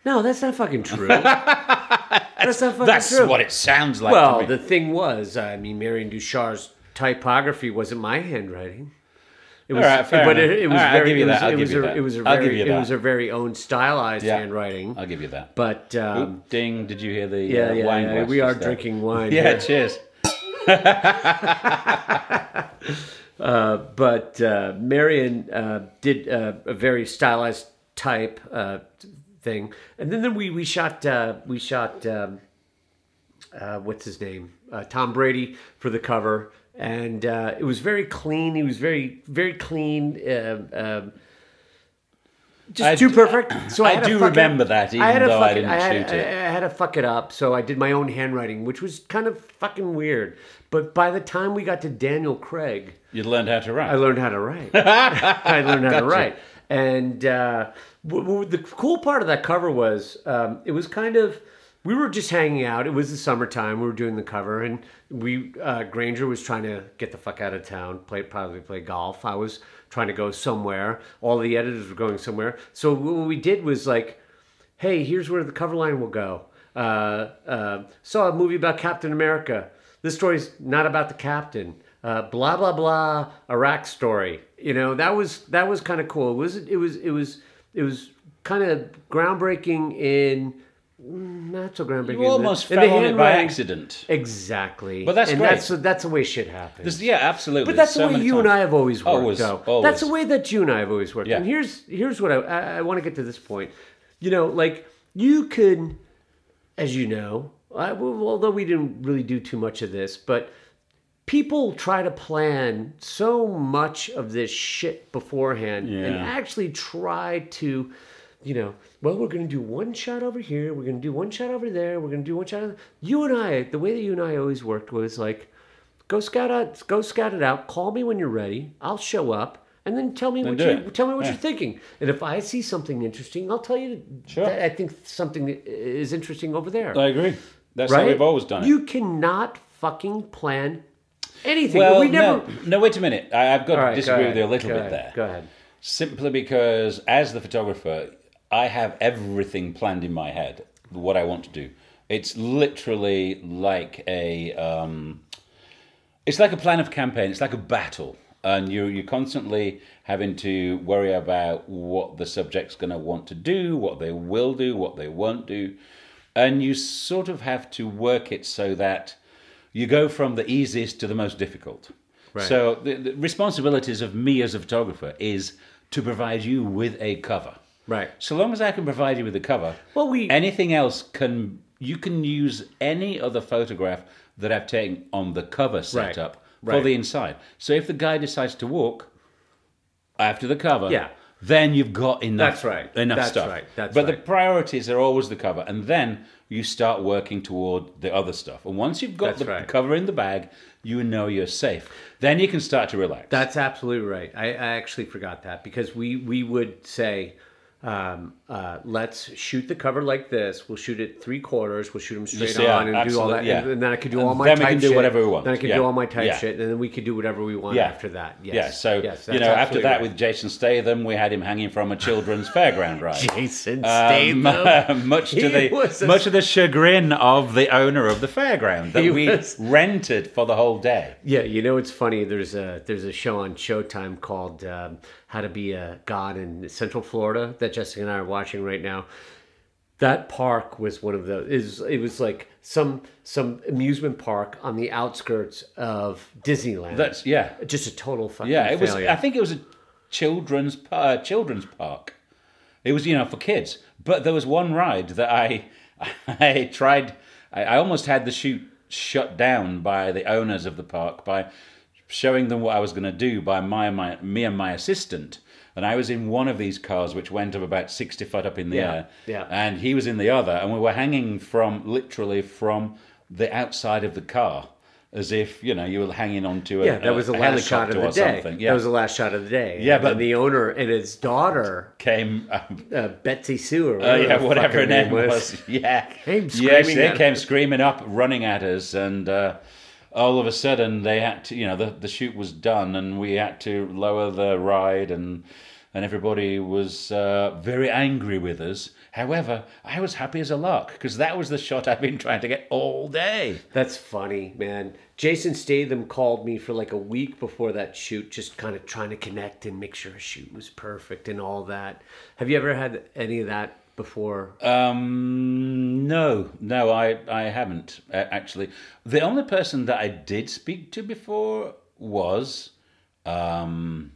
Speaker 1: no, that's not fucking true. that's not fucking
Speaker 2: That's
Speaker 1: true.
Speaker 2: what it sounds like. to
Speaker 1: Well,
Speaker 2: me.
Speaker 1: the thing was, I mean, Marion Deuchars' typography wasn't my handwriting. It was,
Speaker 2: right, fair
Speaker 1: but
Speaker 2: enough.
Speaker 1: it, it was
Speaker 2: All right, I'll
Speaker 1: very,
Speaker 2: give you
Speaker 1: it was,
Speaker 2: that, I'll
Speaker 1: it
Speaker 2: give
Speaker 1: was
Speaker 2: you
Speaker 1: a,
Speaker 2: that.
Speaker 1: it was a
Speaker 2: I'll give
Speaker 1: very,
Speaker 2: you
Speaker 1: it
Speaker 2: that.
Speaker 1: was a very own stylized
Speaker 2: Yeah.
Speaker 1: handwriting.
Speaker 2: I'll give you that.
Speaker 1: But um,
Speaker 2: Oop, ding! Did you hear the
Speaker 1: yeah,
Speaker 2: uh,
Speaker 1: yeah,
Speaker 2: wine
Speaker 1: yeah,
Speaker 2: glass
Speaker 1: we are
Speaker 2: there?
Speaker 1: drinking wine.
Speaker 2: Yeah,
Speaker 1: here.
Speaker 2: cheers.
Speaker 1: but uh, Marion uh, did uh, a very stylized type uh, thing, and then, then we we shot uh, we shot um, uh, what's his name uh, Tom Brady for the cover, and uh, it was very clean. He was very very clean. Uh, um, just
Speaker 2: I
Speaker 1: too
Speaker 2: d-
Speaker 1: perfect. So I,
Speaker 2: I do remember that,
Speaker 1: I
Speaker 2: even
Speaker 1: to
Speaker 2: though I
Speaker 1: it-
Speaker 2: didn't
Speaker 1: had,
Speaker 2: shoot it.
Speaker 1: I, I had to fuck it up. So I did my own handwriting, which was kind of fucking weird. But by the time we got to Daniel Craig,
Speaker 2: You'd learned how to write.
Speaker 1: I learned how to write. I learned how to write. And uh, w- w- the cool part of that cover was um, it was kind of we were just hanging out. It was the summertime. We were doing the cover, and we uh, Granger was trying to get the fuck out of town, play probably play golf. I was trying to go somewhere. All the editors were going somewhere. So what we did was like, hey, here's where the cover line will go. Uh, uh, saw a movie about Captain America. This story's not about the captain. Uh, blah blah blah. Iraq story. You know that was that was kind of cool. It was it was it was it was kind of groundbreaking in Mm, not so groundbreaking.
Speaker 2: you almost
Speaker 1: the,
Speaker 2: fell on it by accident.
Speaker 1: Exactly.
Speaker 2: But that's
Speaker 1: and
Speaker 2: great.
Speaker 1: That's that's the way shit happens.
Speaker 2: There's- yeah, absolutely.
Speaker 1: But that's
Speaker 2: So
Speaker 1: the way you and. I have always worked.
Speaker 2: Always, always.
Speaker 1: That's the way that you and I have always worked.
Speaker 2: Yeah.
Speaker 1: And here's here's what I I, I want to get to this point. You know, like you could, as you know, I, although we didn't really do too much of this, but people try to plan so much of this shit beforehand and actually try to you know well we're going to do one shot over here we're going to do one shot over there we're going to do one shot over you and i the way that you and i always worked was like go scout out go scout it out call me when you're ready i'll show up and then tell me what you
Speaker 2: it.
Speaker 1: tell me what
Speaker 2: Yeah.
Speaker 1: you're thinking and if i see something interesting i'll tell you
Speaker 2: Sure.
Speaker 1: that i think something is interesting over there
Speaker 2: I agree. That's
Speaker 1: right
Speaker 2: how we've always done it.
Speaker 1: you cannot fucking plan anything
Speaker 2: well,
Speaker 1: we never
Speaker 2: no, no, wait a minute. I, I've got
Speaker 1: All
Speaker 2: to
Speaker 1: right, go
Speaker 2: disagree
Speaker 1: ahead,
Speaker 2: with you a little
Speaker 1: go
Speaker 2: bit
Speaker 1: ahead,
Speaker 2: there.
Speaker 1: go ahead
Speaker 2: Simply because, as the photographer, I have everything planned in my head, what I want to do. It's literally like a, um, it's like a plan of campaign. It's like a battle, and you you're constantly having to worry about what the subject's going to want to do, what they will do, what they won't do, and you sort of have to work it so that you go from the easiest to the most difficult.
Speaker 1: Right.
Speaker 2: So the, the responsibilities of me as a photographer is to provide you with a cover.
Speaker 1: Right.
Speaker 2: So long as I can provide you with a cover,
Speaker 1: Well, we-
Speaker 2: anything else can you can use any other photograph that I've taken on the cover setup for
Speaker 1: Right.
Speaker 2: the inside. So if the guy decides to walk after the cover,
Speaker 1: Yeah.
Speaker 2: then you've got enough.
Speaker 1: That's right.
Speaker 2: Enough
Speaker 1: That's
Speaker 2: stuff.
Speaker 1: right. That's
Speaker 2: but the priorities are always the cover, and then you start working toward the other stuff. And once you've got
Speaker 1: That's
Speaker 2: the
Speaker 1: right.
Speaker 2: cover in the bag, you know you're safe. Then you can start to relax.
Speaker 1: That's absolutely right. I, I actually forgot that because we we would say, um, uh, let's shoot the cover like this. We'll shoot it three quarters. We'll shoot them straight
Speaker 2: Just, yeah,
Speaker 1: on and do all that.
Speaker 2: yeah.
Speaker 1: And, and then I could do
Speaker 2: And
Speaker 1: all my
Speaker 2: then we can do
Speaker 1: shit.
Speaker 2: whatever we want.
Speaker 1: Then I could
Speaker 2: Yeah.
Speaker 1: do all my type shit, and then we could do whatever we want after that. Yes.
Speaker 2: Yeah, so
Speaker 1: yes,
Speaker 2: you know, after that
Speaker 1: right.
Speaker 2: with Jason Statham, we had him hanging from a children's fairground ride.
Speaker 1: Jason
Speaker 2: Um,
Speaker 1: Statham.
Speaker 2: much to the
Speaker 1: a-
Speaker 2: much to the chagrin of the owner of the fairground that we
Speaker 1: was-
Speaker 2: rented for the whole day.
Speaker 1: Yeah, you know it's funny. There's a there's a show on Showtime called um, How to Be a God in Central Florida that Jessica and I are watching right now. That park was one of the is it was like some some amusement park on the outskirts of Disneyland.
Speaker 2: That's yeah,
Speaker 1: just a total fucking
Speaker 2: yeah. It was. I think it was a children's uh, children's park. It was you know for kids, but there was one ride that I I tried. I, I almost had the shoot shut down by the owners of the park by showing them what I was going to do by my, my me and my assistant. And I was in one of these cars, which went up about sixty foot up in the
Speaker 1: Yeah,
Speaker 2: air,
Speaker 1: yeah.
Speaker 2: and he was in the other, and we were hanging from literally from the outside of the car, as if you know you were hanging onto a,
Speaker 1: yeah, that was the last shot of the day.
Speaker 2: something. Yeah,
Speaker 1: That was the last shot of the day.
Speaker 2: Yeah,
Speaker 1: And
Speaker 2: but-
Speaker 1: the owner and his daughter,
Speaker 2: came. Um,
Speaker 1: uh, Betsy Sue, or
Speaker 2: Oh
Speaker 1: whatever,
Speaker 2: yeah, whatever her name was. Yeah,
Speaker 1: Came
Speaker 2: yes,
Speaker 1: screaming
Speaker 2: they
Speaker 1: at
Speaker 2: came
Speaker 1: us.
Speaker 2: screaming up, running at us, and uh, all of a sudden they had to, you know, the the shoot was done, and we had to lower the ride, and and everybody was uh, very angry with us. However, I was happy as a lark because that was the shot I've been trying to get all day.
Speaker 1: That's funny, man. Jason Statham called me for like a week before that shoot, just kind of trying to connect and make sure a shoot was perfect and all that. Have you ever had any of that before?
Speaker 2: Um, no, no, I, I haven't uh, actually. The only person that I did speak to before was, um,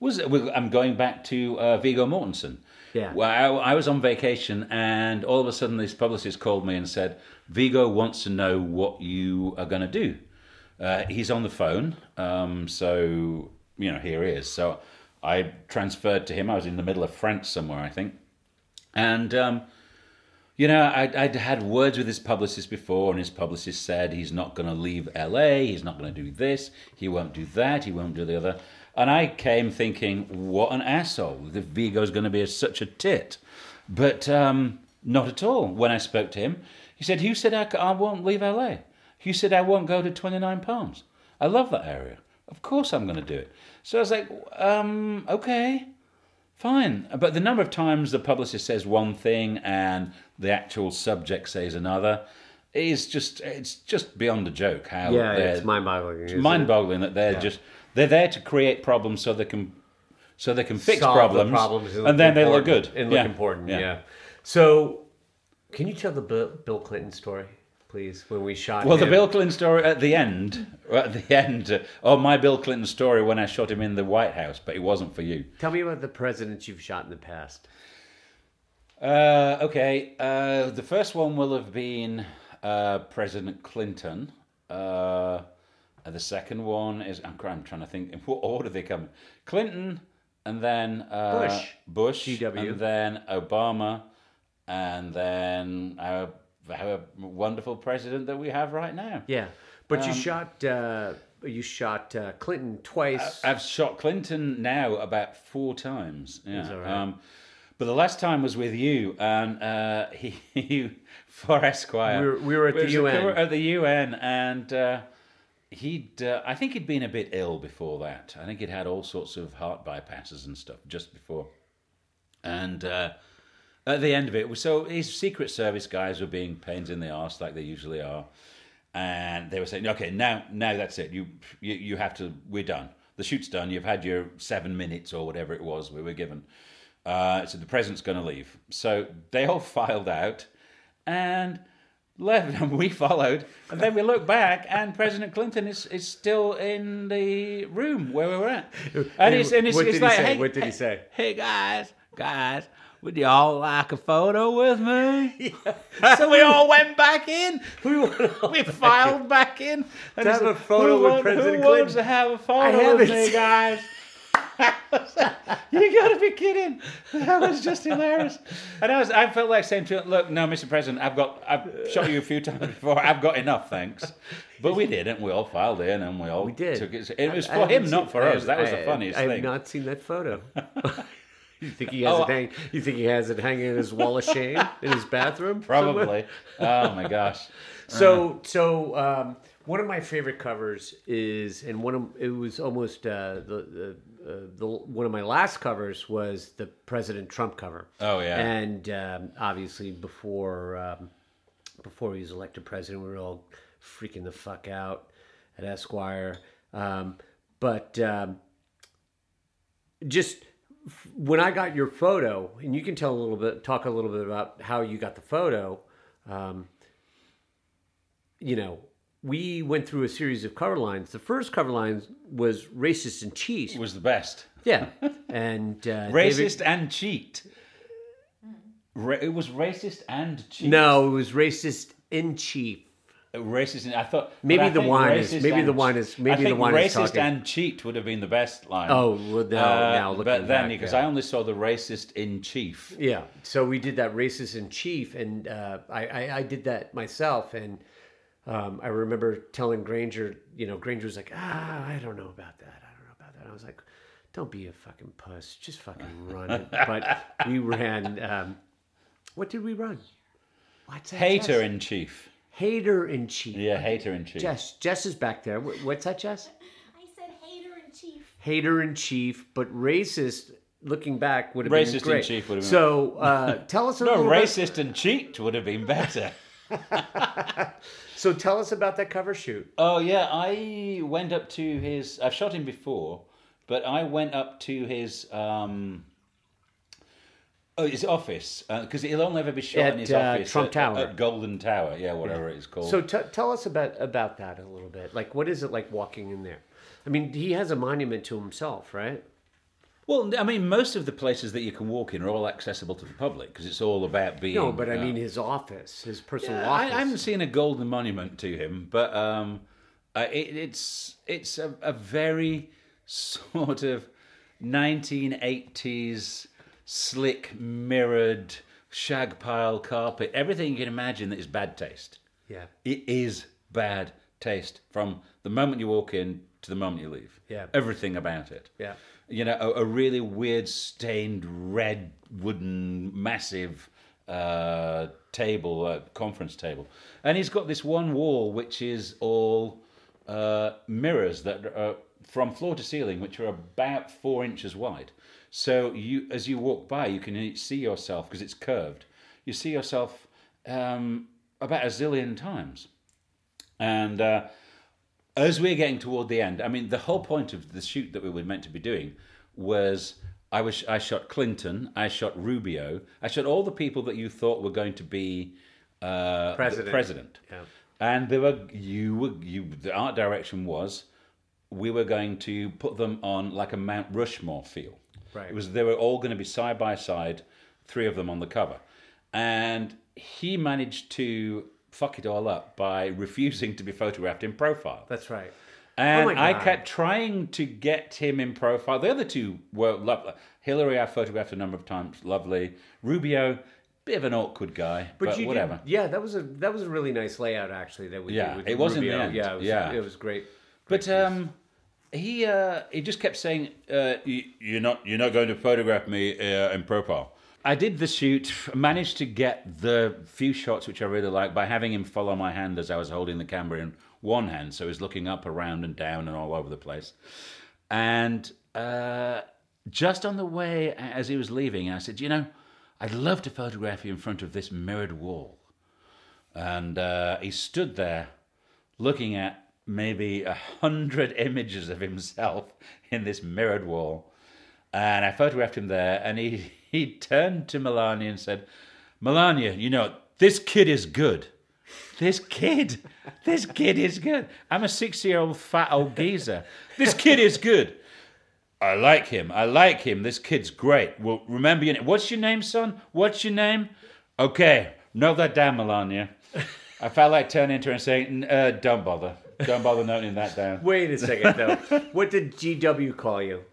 Speaker 2: was I'm going back to uh, Viggo Mortensen.
Speaker 1: Yeah.
Speaker 2: Well, I, I was on vacation, and all of a sudden, this publicist called me and said, "Viggo wants to know what you are going to do." Uh, he's on the phone, um, so you know here he is. So I transferred to him. I was in the middle of France somewhere, I think, and um, you know I'd, I'd had words with his publicist before, and his publicist said he's not going to leave LA. He's not going to do this. He won't do that. He won't do the other. And I came thinking, what an asshole! The Viggo's going to be a, such a tit, but um, not at all. When I spoke to him, he said, "Who said I won't leave LA? Who said I won't go to Twenty Nine Palms? I love that area. Of course I'm going to do it." So I was like, um, "Okay." Fine, but the number of times the publicist says one thing and the actual subject says another is just—it's just beyond a joke. How
Speaker 1: yeah, it's mind-boggling.
Speaker 2: it's
Speaker 1: isn't it?
Speaker 2: mind-boggling that they're just they're there to create problems so they can so they can fix
Speaker 1: Solve the
Speaker 2: problems,
Speaker 1: problems
Speaker 2: and then they look good
Speaker 1: and
Speaker 2: yeah.
Speaker 1: look important. Yeah. So, can you tell the Bill Clinton story, please? When we shot
Speaker 2: Well, the? Bill Clinton story at the end, at the end, uh, oh, my Bill Clinton story when I shot him in the White House, but it wasn't for you.
Speaker 1: Tell me about the presidents you've shot in the past.
Speaker 2: Uh, okay, uh, the first one will have been uh, President Clinton. Uh, the second one is I'm, I'm trying to think in what order they come. Clinton, and then uh,
Speaker 1: Bush.
Speaker 2: Bush,
Speaker 1: GW.
Speaker 2: and then Obama, and then our, a wonderful president that we have right now.
Speaker 1: Yeah, but
Speaker 2: Um,
Speaker 1: you shot uh, you shot uh, Clinton twice.
Speaker 2: I've shot Clinton now about four times. Yeah.
Speaker 1: right.
Speaker 2: Um, but the last time was with you, and uh, he, he for Esquire.
Speaker 1: We were- we were at the UN.
Speaker 2: we were at the UN, and uh, he'd. Uh, I think he'd been a bit ill before that. I think he'd had all sorts of heart bypasses and stuff just before. And uh, at the end of it, so his Secret Service guys were being pains in the arse like they usually are, and they were saying, "Okay, now, now that's it. You, you, you have to. We're done. The shoot's done. You've had your seven minutes or whatever it was we were given. Uh, so the president's going to leave. So they all filed out, and." Left and we followed, and then we look back, and President Clinton is, is still in the room where we were at, and it's and it's,
Speaker 1: What
Speaker 2: it's
Speaker 1: did he
Speaker 2: like,
Speaker 1: say?
Speaker 2: hey,
Speaker 1: What did he say?
Speaker 2: Hey guys, guys, would y'all like a photo with me? so we all went back in. We, we filed back in. And
Speaker 1: To have a photo
Speaker 2: who
Speaker 1: with President
Speaker 2: who wants to have a photo with me, guys? you gotta be kidding! That was just hilarious. And I was, I felt like saying to him, "Look, no, Mr. President, I've got, I've shot you a few times before. I've got enough, thanks." But we didn't. We all filed in, and we all
Speaker 1: We did.
Speaker 2: took it. It was
Speaker 1: I
Speaker 2: for
Speaker 1: haven't
Speaker 2: him, not for
Speaker 1: I
Speaker 2: us. That was
Speaker 1: I-
Speaker 2: the funniest
Speaker 1: I have
Speaker 2: thing.
Speaker 1: not seen that photo. You think he has
Speaker 2: Oh,
Speaker 1: it hang? You think he has it hanging in his wall of shame in his bathroom? somewhere?
Speaker 2: Probably. oh my gosh.
Speaker 1: So, so um, one of my favorite covers is, and one of it was almost uh, the the, uh, the one of my last covers was the President Trump cover.
Speaker 2: Oh, yeah.
Speaker 1: and um, obviously before um, before he was elected president, we were all freaking the fuck out at Esquire. Um, but um, just when I got your photo, and you can tell a little bit, talk a little bit about how you got the photo. Um, you know, we went through a series of cover lines. The first cover line was racist and cheat.
Speaker 2: It was the best.
Speaker 1: Yeah, and uh, David-
Speaker 2: Racist and cheat. Ra- it was racist and cheat.
Speaker 1: no, it was racist in chief.
Speaker 2: Racist. And, I thought
Speaker 1: Maybe the wine is- maybe
Speaker 2: and
Speaker 1: the wine is- maybe the wine is
Speaker 2: racist and cheat would have been the best line.
Speaker 1: Oh, well, now,
Speaker 2: Uh,
Speaker 1: now looking
Speaker 2: but then because
Speaker 1: yeah.
Speaker 2: I only saw the racist in chief.
Speaker 1: Yeah, so we did that racist in chief, and uh, I, I I did that myself, and um, I remember telling Granger, you know, Granger was like, ah, I don't know about that, I don't know about that. I was like, don't be a fucking puss, just fucking run. But we ran. Um, what did we run? What's that?
Speaker 2: Hater in chief.
Speaker 1: Hater in chief.
Speaker 2: Yeah, hater in chief.
Speaker 1: Jess, Jess is back there. What's that, Jess?
Speaker 3: I said hater in chief.
Speaker 1: hater in chief, but racist. Looking back, would have
Speaker 2: Racist
Speaker 1: been great.
Speaker 2: Racist in chief would have been-
Speaker 1: So, uh, tell us a
Speaker 2: No,
Speaker 1: little bit-
Speaker 2: racist and cheat would have been better.
Speaker 1: So, tell us about that cover shoot.
Speaker 2: Oh yeah, I went up to his. I've shot him before, but I went up to his. Um, Oh, his office, because he'll only ever be shot
Speaker 1: At,
Speaker 2: in his
Speaker 1: uh,
Speaker 2: office
Speaker 1: Trump
Speaker 2: at,
Speaker 1: Tower.
Speaker 2: at Golden Tower, yeah, whatever it's called.
Speaker 1: So, t- tell us about about that a little bit. Like, what is it like walking in there? I mean, he has a monument to himself, right?
Speaker 2: well, I mean, most of the places that you can walk in are all accessible to the public because it's all about being.
Speaker 1: No, but I
Speaker 2: uh,
Speaker 1: mean his office, his personal
Speaker 2: Yeah, I,
Speaker 1: office.
Speaker 2: I haven't seen a golden monument to him, but um, uh, it, it's it's a, a very sort of 1980s slick mirrored shag pile carpet, everything you can imagine that is bad taste.
Speaker 1: yeah,
Speaker 2: It is bad taste from the moment you walk in to the moment you leave.
Speaker 1: Yeah.
Speaker 2: everything about it.
Speaker 1: Yeah.
Speaker 2: you know, a, a really weird stained red wooden massive uh, table, uh, conference table, and he's got this one wall which is all uh, mirrors that are from floor to ceiling, which are about four inches wide. So you, as you walk by, you can see yourself because it's curved. You see yourself um, about a zillion times, and. Uh, as we're getting toward the end, I mean, the whole point of the shoot that we were meant to be doing was I was I shot Clinton, I shot Rubio, I shot all the people that you thought were going to be uh,
Speaker 1: President.
Speaker 2: president.
Speaker 1: Yeah.
Speaker 2: And there were you were you the art direction was we were going to put them on like a Mount Rushmore feel.
Speaker 1: Right.
Speaker 2: It was they were all going to be side by side, three of them on the cover, and he managed to fuck it all up by refusing to be photographed in profile.
Speaker 1: that's right.
Speaker 2: And
Speaker 1: Oh
Speaker 2: I kept trying to get him in profile. The other two were lovely. Hillary, I photographed a number of times, lovely. Rubio, bit of an awkward guy, but,
Speaker 1: you
Speaker 2: whatever.
Speaker 1: Did, yeah, that was a that was a really nice layout actually. That we
Speaker 2: Yeah,
Speaker 1: did with
Speaker 2: it was in the
Speaker 1: Rubio.
Speaker 2: end.
Speaker 1: Yeah, it was,
Speaker 2: Yeah.
Speaker 1: it was great.
Speaker 2: But um, he uh, he just kept saying, uh, "You- "You're not you're not going to photograph me uh, in profile." I did the shoot, managed to get the few shots which I really liked by having him follow my hand as I was holding the camera in one hand, so he's looking up, around, and down, and all over the place. And uh, just on the way as he was leaving, I said, "You know, I'd love to photograph you in front of this mirrored wall." And uh, he stood there looking at maybe a hundred images of himself in this mirrored wall. And I photographed him there, and he, he turned to Melania and said, Melania, you know, this kid is good. This kid, this kid is good. I'm a six year old fat old geezer. This kid is good. I like him. I like him. This kid's great. Well, remember your name. What's your name, son? What's your name? Okay, note that down, Melania. I felt like turning to her and saying, uh, don't bother. Don't bother noting that down."
Speaker 1: Wait a second though. what did GW call you?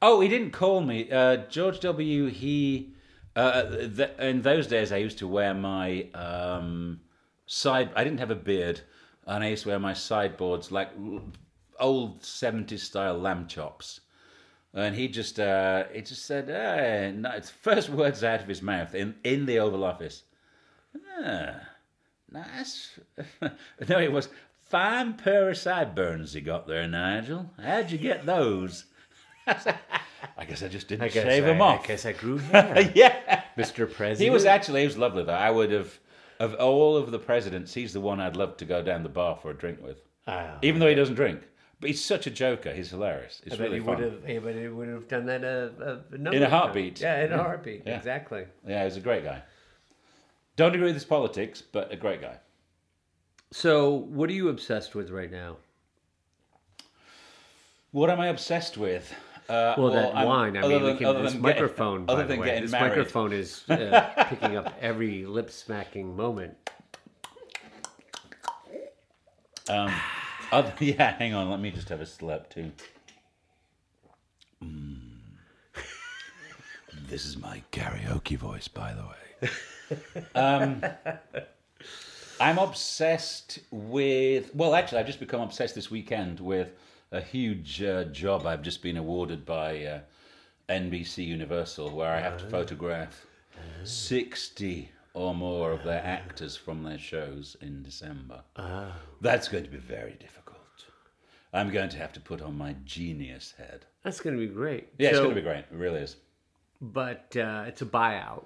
Speaker 2: Oh, he didn't call me. Uh, George W. He uh, th- in those days I used to wear my um, side. I didn't have a beard, and I used to wear my sideboards like old seventies style lamb chops. And he just uh, he just said, hey, no, it's first words out of his mouth in, in the Oval Office. Ah, nice. no, it was fine pair of sideburns you got there, Nigel. How'd you get those? I guess I just didn't
Speaker 1: I guess
Speaker 2: shave
Speaker 1: I,
Speaker 2: them off.
Speaker 1: I guess I grew hair,
Speaker 2: yeah.
Speaker 1: Mr. President.
Speaker 2: He was actually he was lovely though. I would have of all of the presidents, he's the one I'd love to go down the bar for a drink with.
Speaker 1: Ah.
Speaker 2: Even though he doesn't drink. But he's such a joker. He's hilarious. It's
Speaker 1: I bet
Speaker 2: really
Speaker 1: he would
Speaker 2: fun.
Speaker 1: have. I bet he would have done that a, a, number
Speaker 2: In a
Speaker 1: times.
Speaker 2: heartbeat.
Speaker 1: Yeah, in a heartbeat.
Speaker 2: Yeah.
Speaker 1: Exactly.
Speaker 2: Yeah, he's a great guy. Don't agree with his politics, but a great guy.
Speaker 1: So, what are you obsessed with right now?
Speaker 2: What am I obsessed with? Uh,
Speaker 1: Well, that
Speaker 2: I'm-
Speaker 1: wine. I mean,
Speaker 2: than-
Speaker 1: can, this
Speaker 2: getting-
Speaker 1: microphone. by
Speaker 2: other
Speaker 1: the
Speaker 2: than
Speaker 1: way,
Speaker 2: getting
Speaker 1: this
Speaker 2: married.
Speaker 1: microphone is uh, picking up every lip smacking moment.
Speaker 2: Other, yeah, hang on. Let me just have a slurp too. Mm. This is my karaoke voice, by the way. Um, I'm obsessed with. Well, actually, I've just become obsessed this weekend with a huge uh, job I've just been awarded by uh, NBC Universal, where I have to photograph 60 or more of their actors from their shows in December. That's going to be very difficult. I'm going to have to put on my genius head.
Speaker 1: That's going to be great.
Speaker 2: Yeah, it's going to be great. It really is.
Speaker 1: But uh, it's a buyout.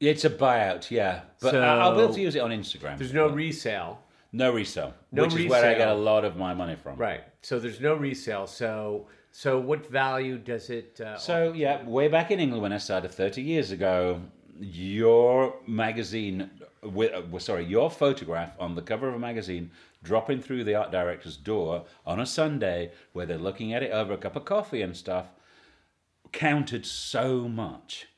Speaker 2: It's a buyout, yeah. But
Speaker 1: So-
Speaker 2: I- I'll be able to use it on Instagram.
Speaker 1: There's no resale.
Speaker 2: No resale,
Speaker 1: No
Speaker 2: which is where I get a lot of my money from.
Speaker 1: Right. So there's no resale. So so what value does it? Uh,
Speaker 2: So yeah, way back in England when I started 30 years ago, your magazine, wi- uh, well, sorry, your photograph on the cover of a magazine, dropping through the art director's door on a Sunday, where they're looking at it over a cup of coffee and stuff, counted so much.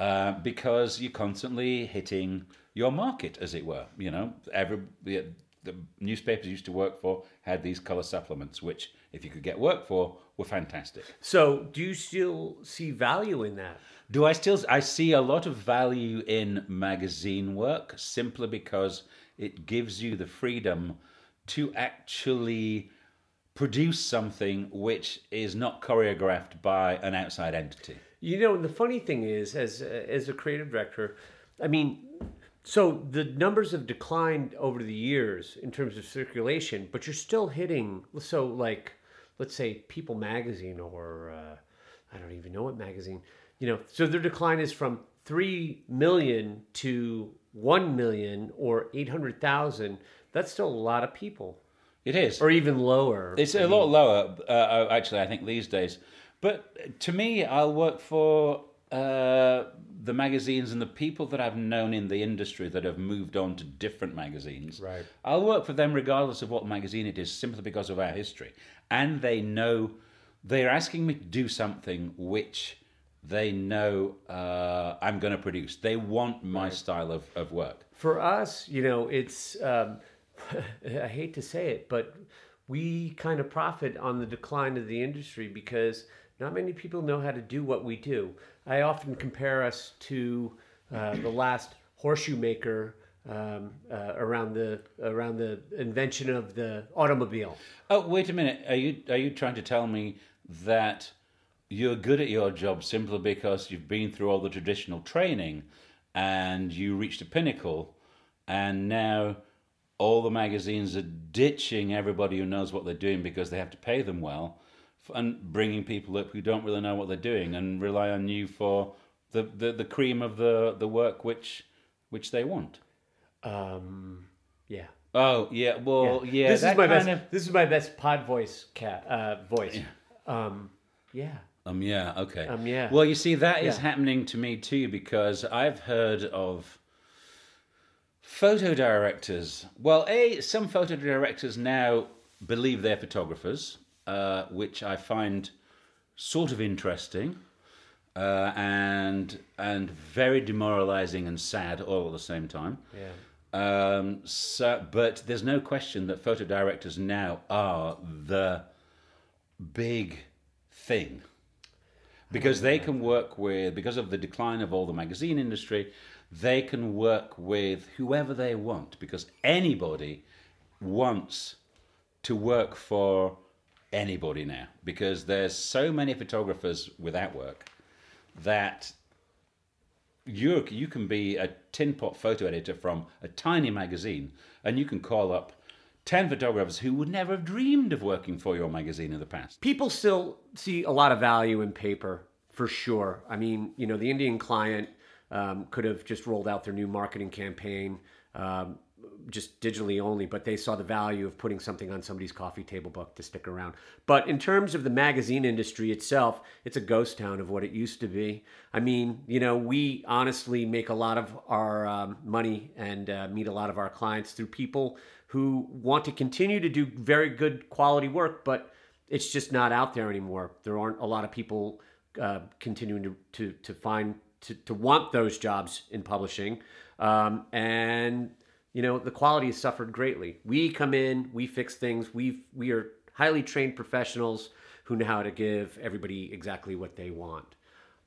Speaker 2: Uh, because you're constantly hitting your market, as it were. You know, every the, the newspapers you used to work for had these color supplements, which, if you could get work for, were fantastic.
Speaker 1: so do you still see value in that?
Speaker 2: Do I still? I see a lot of value in magazine work simply because it gives you the freedom to actually produce something which is not choreographed by an outside entity.
Speaker 1: You know, the funny thing is, as as a creative director, I mean, so the numbers have declined over the years in terms of circulation, but you're still hitting. So, like, let's say People Magazine or uh, I don't even know what magazine. You know, so their decline is from three million to one million or eight hundred thousand. That's still a lot of people,
Speaker 2: It is.
Speaker 1: or even lower.
Speaker 2: It's a lot lower, uh, uh, actually, I think, these days. But to me, I'll work for uh, the magazines and the people that I've known in the industry that have moved on to different magazines.
Speaker 1: Right.
Speaker 2: I'll work for them regardless of what magazine it is, simply because of our history. And they know they're asking me to do something which they know uh, I'm going to produce. They want my style of, of work.
Speaker 1: for us, you know, it's um, I hate to say it, but we kind of profit on the decline of the industry because not many people know how to do what we do. I often compare us to uh, the last horseshoe maker um, uh, around the around the invention of the automobile.
Speaker 2: Oh, wait a minute. Are you are you trying to tell me that you're good at your job simply because you've been through all the traditional training and you reached a pinnacle and now all the magazines are ditching everybody who knows what they're doing because they have to pay them well and bringing people up who don't really know what they're doing and rely on you for the, the, the cream of the, the work which which they want.
Speaker 1: Um, yeah.
Speaker 2: Oh yeah, well yeah,
Speaker 1: this is my best.
Speaker 2: of
Speaker 1: This is my best pod voice cat uh, voice. Um, yeah.
Speaker 2: Um, yeah, okay.
Speaker 1: Um, yeah.
Speaker 2: Well, you see, that is
Speaker 1: Yeah.
Speaker 2: happening to me too because I've heard of photo directors. Well, A, some photo directors now believe they're photographers, uh, which I find sort of interesting uh, and and very demoralizing and sad all at the same time.
Speaker 1: Yeah.
Speaker 2: Um, so, but there's no question that photo directors now are the big thing because they can work with because of the decline of all the magazine industry they can work with whoever they want because anybody wants to work for anybody now because there's so many photographers without work that you you can be a tin pot photo editor from a tiny magazine and you can call up 10 photographers who would never have dreamed of working for your magazine in the past
Speaker 1: people still see a lot of value in paper for sure. I mean, you know, the Indian client um, could have just rolled out their new marketing campaign, um, just digitally only, but they saw the value of putting something on somebody's coffee table book to stick around. But in terms of the magazine industry itself, it's a ghost town of what it used to be. I mean, you know, we honestly make a lot of our um, money and uh, meet a lot of our clients through people who want to continue to do very good quality work, but it's just not out there anymore. There aren't a lot of people uh, continuing to, to, to find to, to want those jobs in publishing. Um, and you know the quality has suffered greatly. We come in, we fix things. We we are highly trained professionals who know how to give everybody exactly what they want.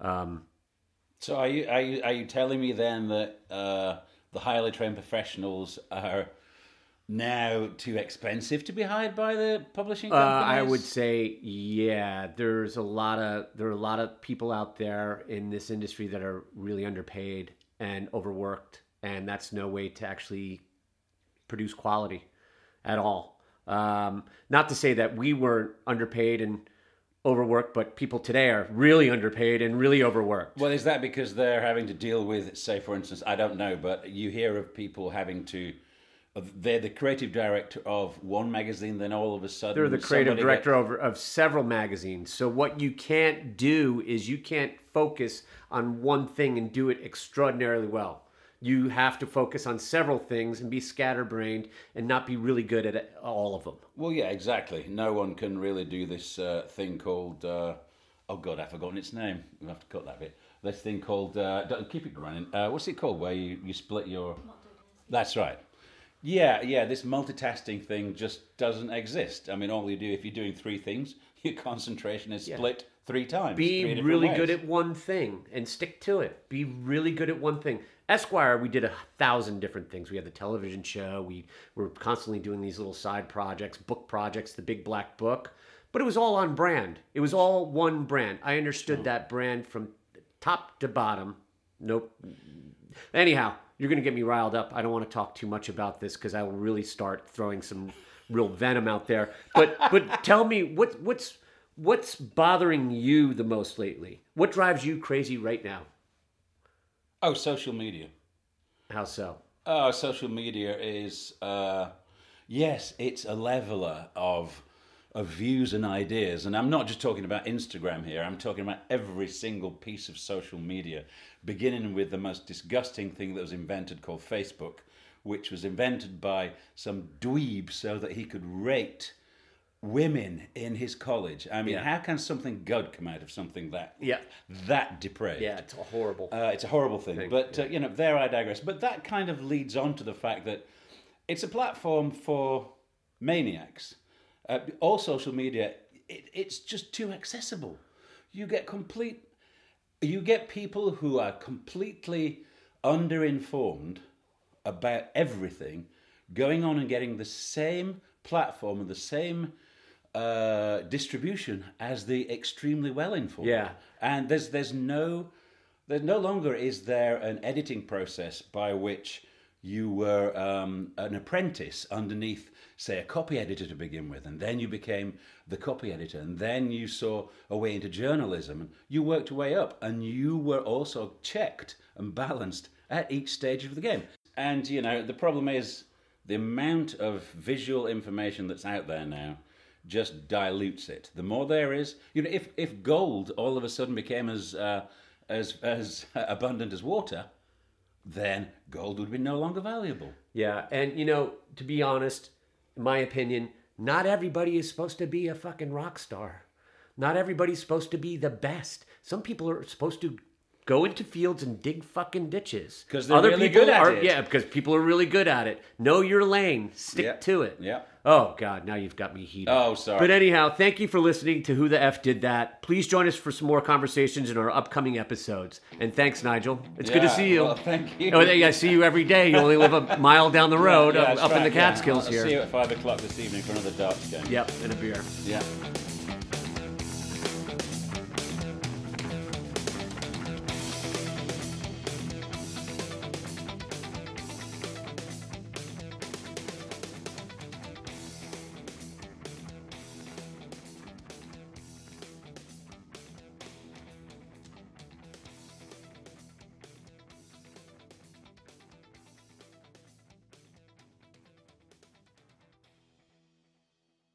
Speaker 1: Um,
Speaker 2: So are you are you are you telling me then that uh, the highly trained professionals are now too expensive to be hired by the publishing
Speaker 1: uh,
Speaker 2: companies?
Speaker 1: I would say, yeah, there's a lot of there are a lot of people out there in this industry that are really underpaid and overworked, and that's no way to actually produce quality at all. Um, not to say that we weren't underpaid and overworked, but people today are really underpaid and really overworked.
Speaker 2: Well, is that because they're having to deal with, say, for instance, I don't know, but you hear of people having to. They're the creative director of one magazine, then all of a sudden
Speaker 1: They're the creative director
Speaker 2: gets-
Speaker 1: over of several magazines. So what you can't do is you can't focus on one thing and do it extraordinarily well. You have to focus on several things and be scatterbrained and not be really good at all of them.
Speaker 2: Well, yeah, exactly. No one can really do this uh, thing called. Uh, oh God, I've forgotten its name. We have to cut that bit. This thing called. Uh, keep it running. Uh, what's it called? Where you, you split your. That's right. Yeah, yeah. This multitasking thing just doesn't exist. I mean, all you do if you're doing three things, your concentration is split three times.
Speaker 1: Be
Speaker 2: different
Speaker 1: really
Speaker 2: ways.
Speaker 1: good at one thing and stick to it. Be really good at one thing. Esquire, we did a thousand different things. We had the television show. We were constantly doing these little side projects, book projects, the Big Black Book. But it was all on brand. It was all one brand. I understood that brand from top to bottom. Nope. Anyhow, you're going to get me riled up. I don't want to talk too much about this because I will really start throwing some real venom out there. But but tell me what what's what's bothering you the most lately? What drives you crazy right now?
Speaker 2: Oh, social media.
Speaker 1: How so?
Speaker 2: Oh, social media is uh, yes, it's a leveler of of views and ideas, and I'm not just talking about Instagram here. I'm talking about every single piece of social media, beginning with the most disgusting thing that was invented called Facebook, which was invented by some dweeb so that he could rate women in his college. I mean,
Speaker 1: Yeah.
Speaker 2: how can something good come out of something that
Speaker 1: Yeah.
Speaker 2: that depraved?
Speaker 1: Yeah, it's a horrible.
Speaker 2: Uh, it's a horrible thing, but uh, you know, there I digress. But that kind of leads on to the fact that it's a platform for maniacs. Uh, all social media, it, it's just too accessible. You get complete, you get people who are completely underinformed about everything, going on and getting the same platform and the same uh, distribution as the extremely well informed.
Speaker 1: Yeah.
Speaker 2: and there's there's no there's no longer is there an editing process by which you were um, an apprentice underneath, say, a copy editor to begin with, and then you became the copy editor, and then you saw a way into journalism, and you worked your way up, and you were also checked and balanced at each stage of the game. And you know, the problem is the amount of visual information that's out there now just dilutes it. The more there is, you know, if if gold all of a sudden became as uh, as as abundant as water, then gold would be no longer valuable.
Speaker 1: yeah, and you know, to be honest, in my opinion, not everybody is supposed to be a fucking rock star. Not everybody's supposed to be the best. Some people are supposed to go into fields and dig fucking ditches
Speaker 2: 'Cause they're really
Speaker 1: people
Speaker 2: good at
Speaker 1: are,
Speaker 2: it.
Speaker 1: Yeah, because people are really good at it. Know your lane. Stick
Speaker 2: Yeah.
Speaker 1: to it.
Speaker 2: Yeah.
Speaker 1: Oh God, now you've got me heated.
Speaker 2: Oh, sorry.
Speaker 1: But anyhow, thank you for listening to Who the F Did That. Please join us for some more conversations in our upcoming episodes. And thanks, Nigel. It's good to see you.
Speaker 2: well, thank you.
Speaker 1: Oh, yeah, I see you every day. You only live a mile down the road,
Speaker 2: Yeah,
Speaker 1: up, up in
Speaker 2: right,
Speaker 1: the
Speaker 2: yeah.
Speaker 1: Catskills
Speaker 2: I'll
Speaker 1: here.
Speaker 2: See you at five o'clock this evening for another darts game.
Speaker 1: Yep, and a beer.
Speaker 2: Yeah.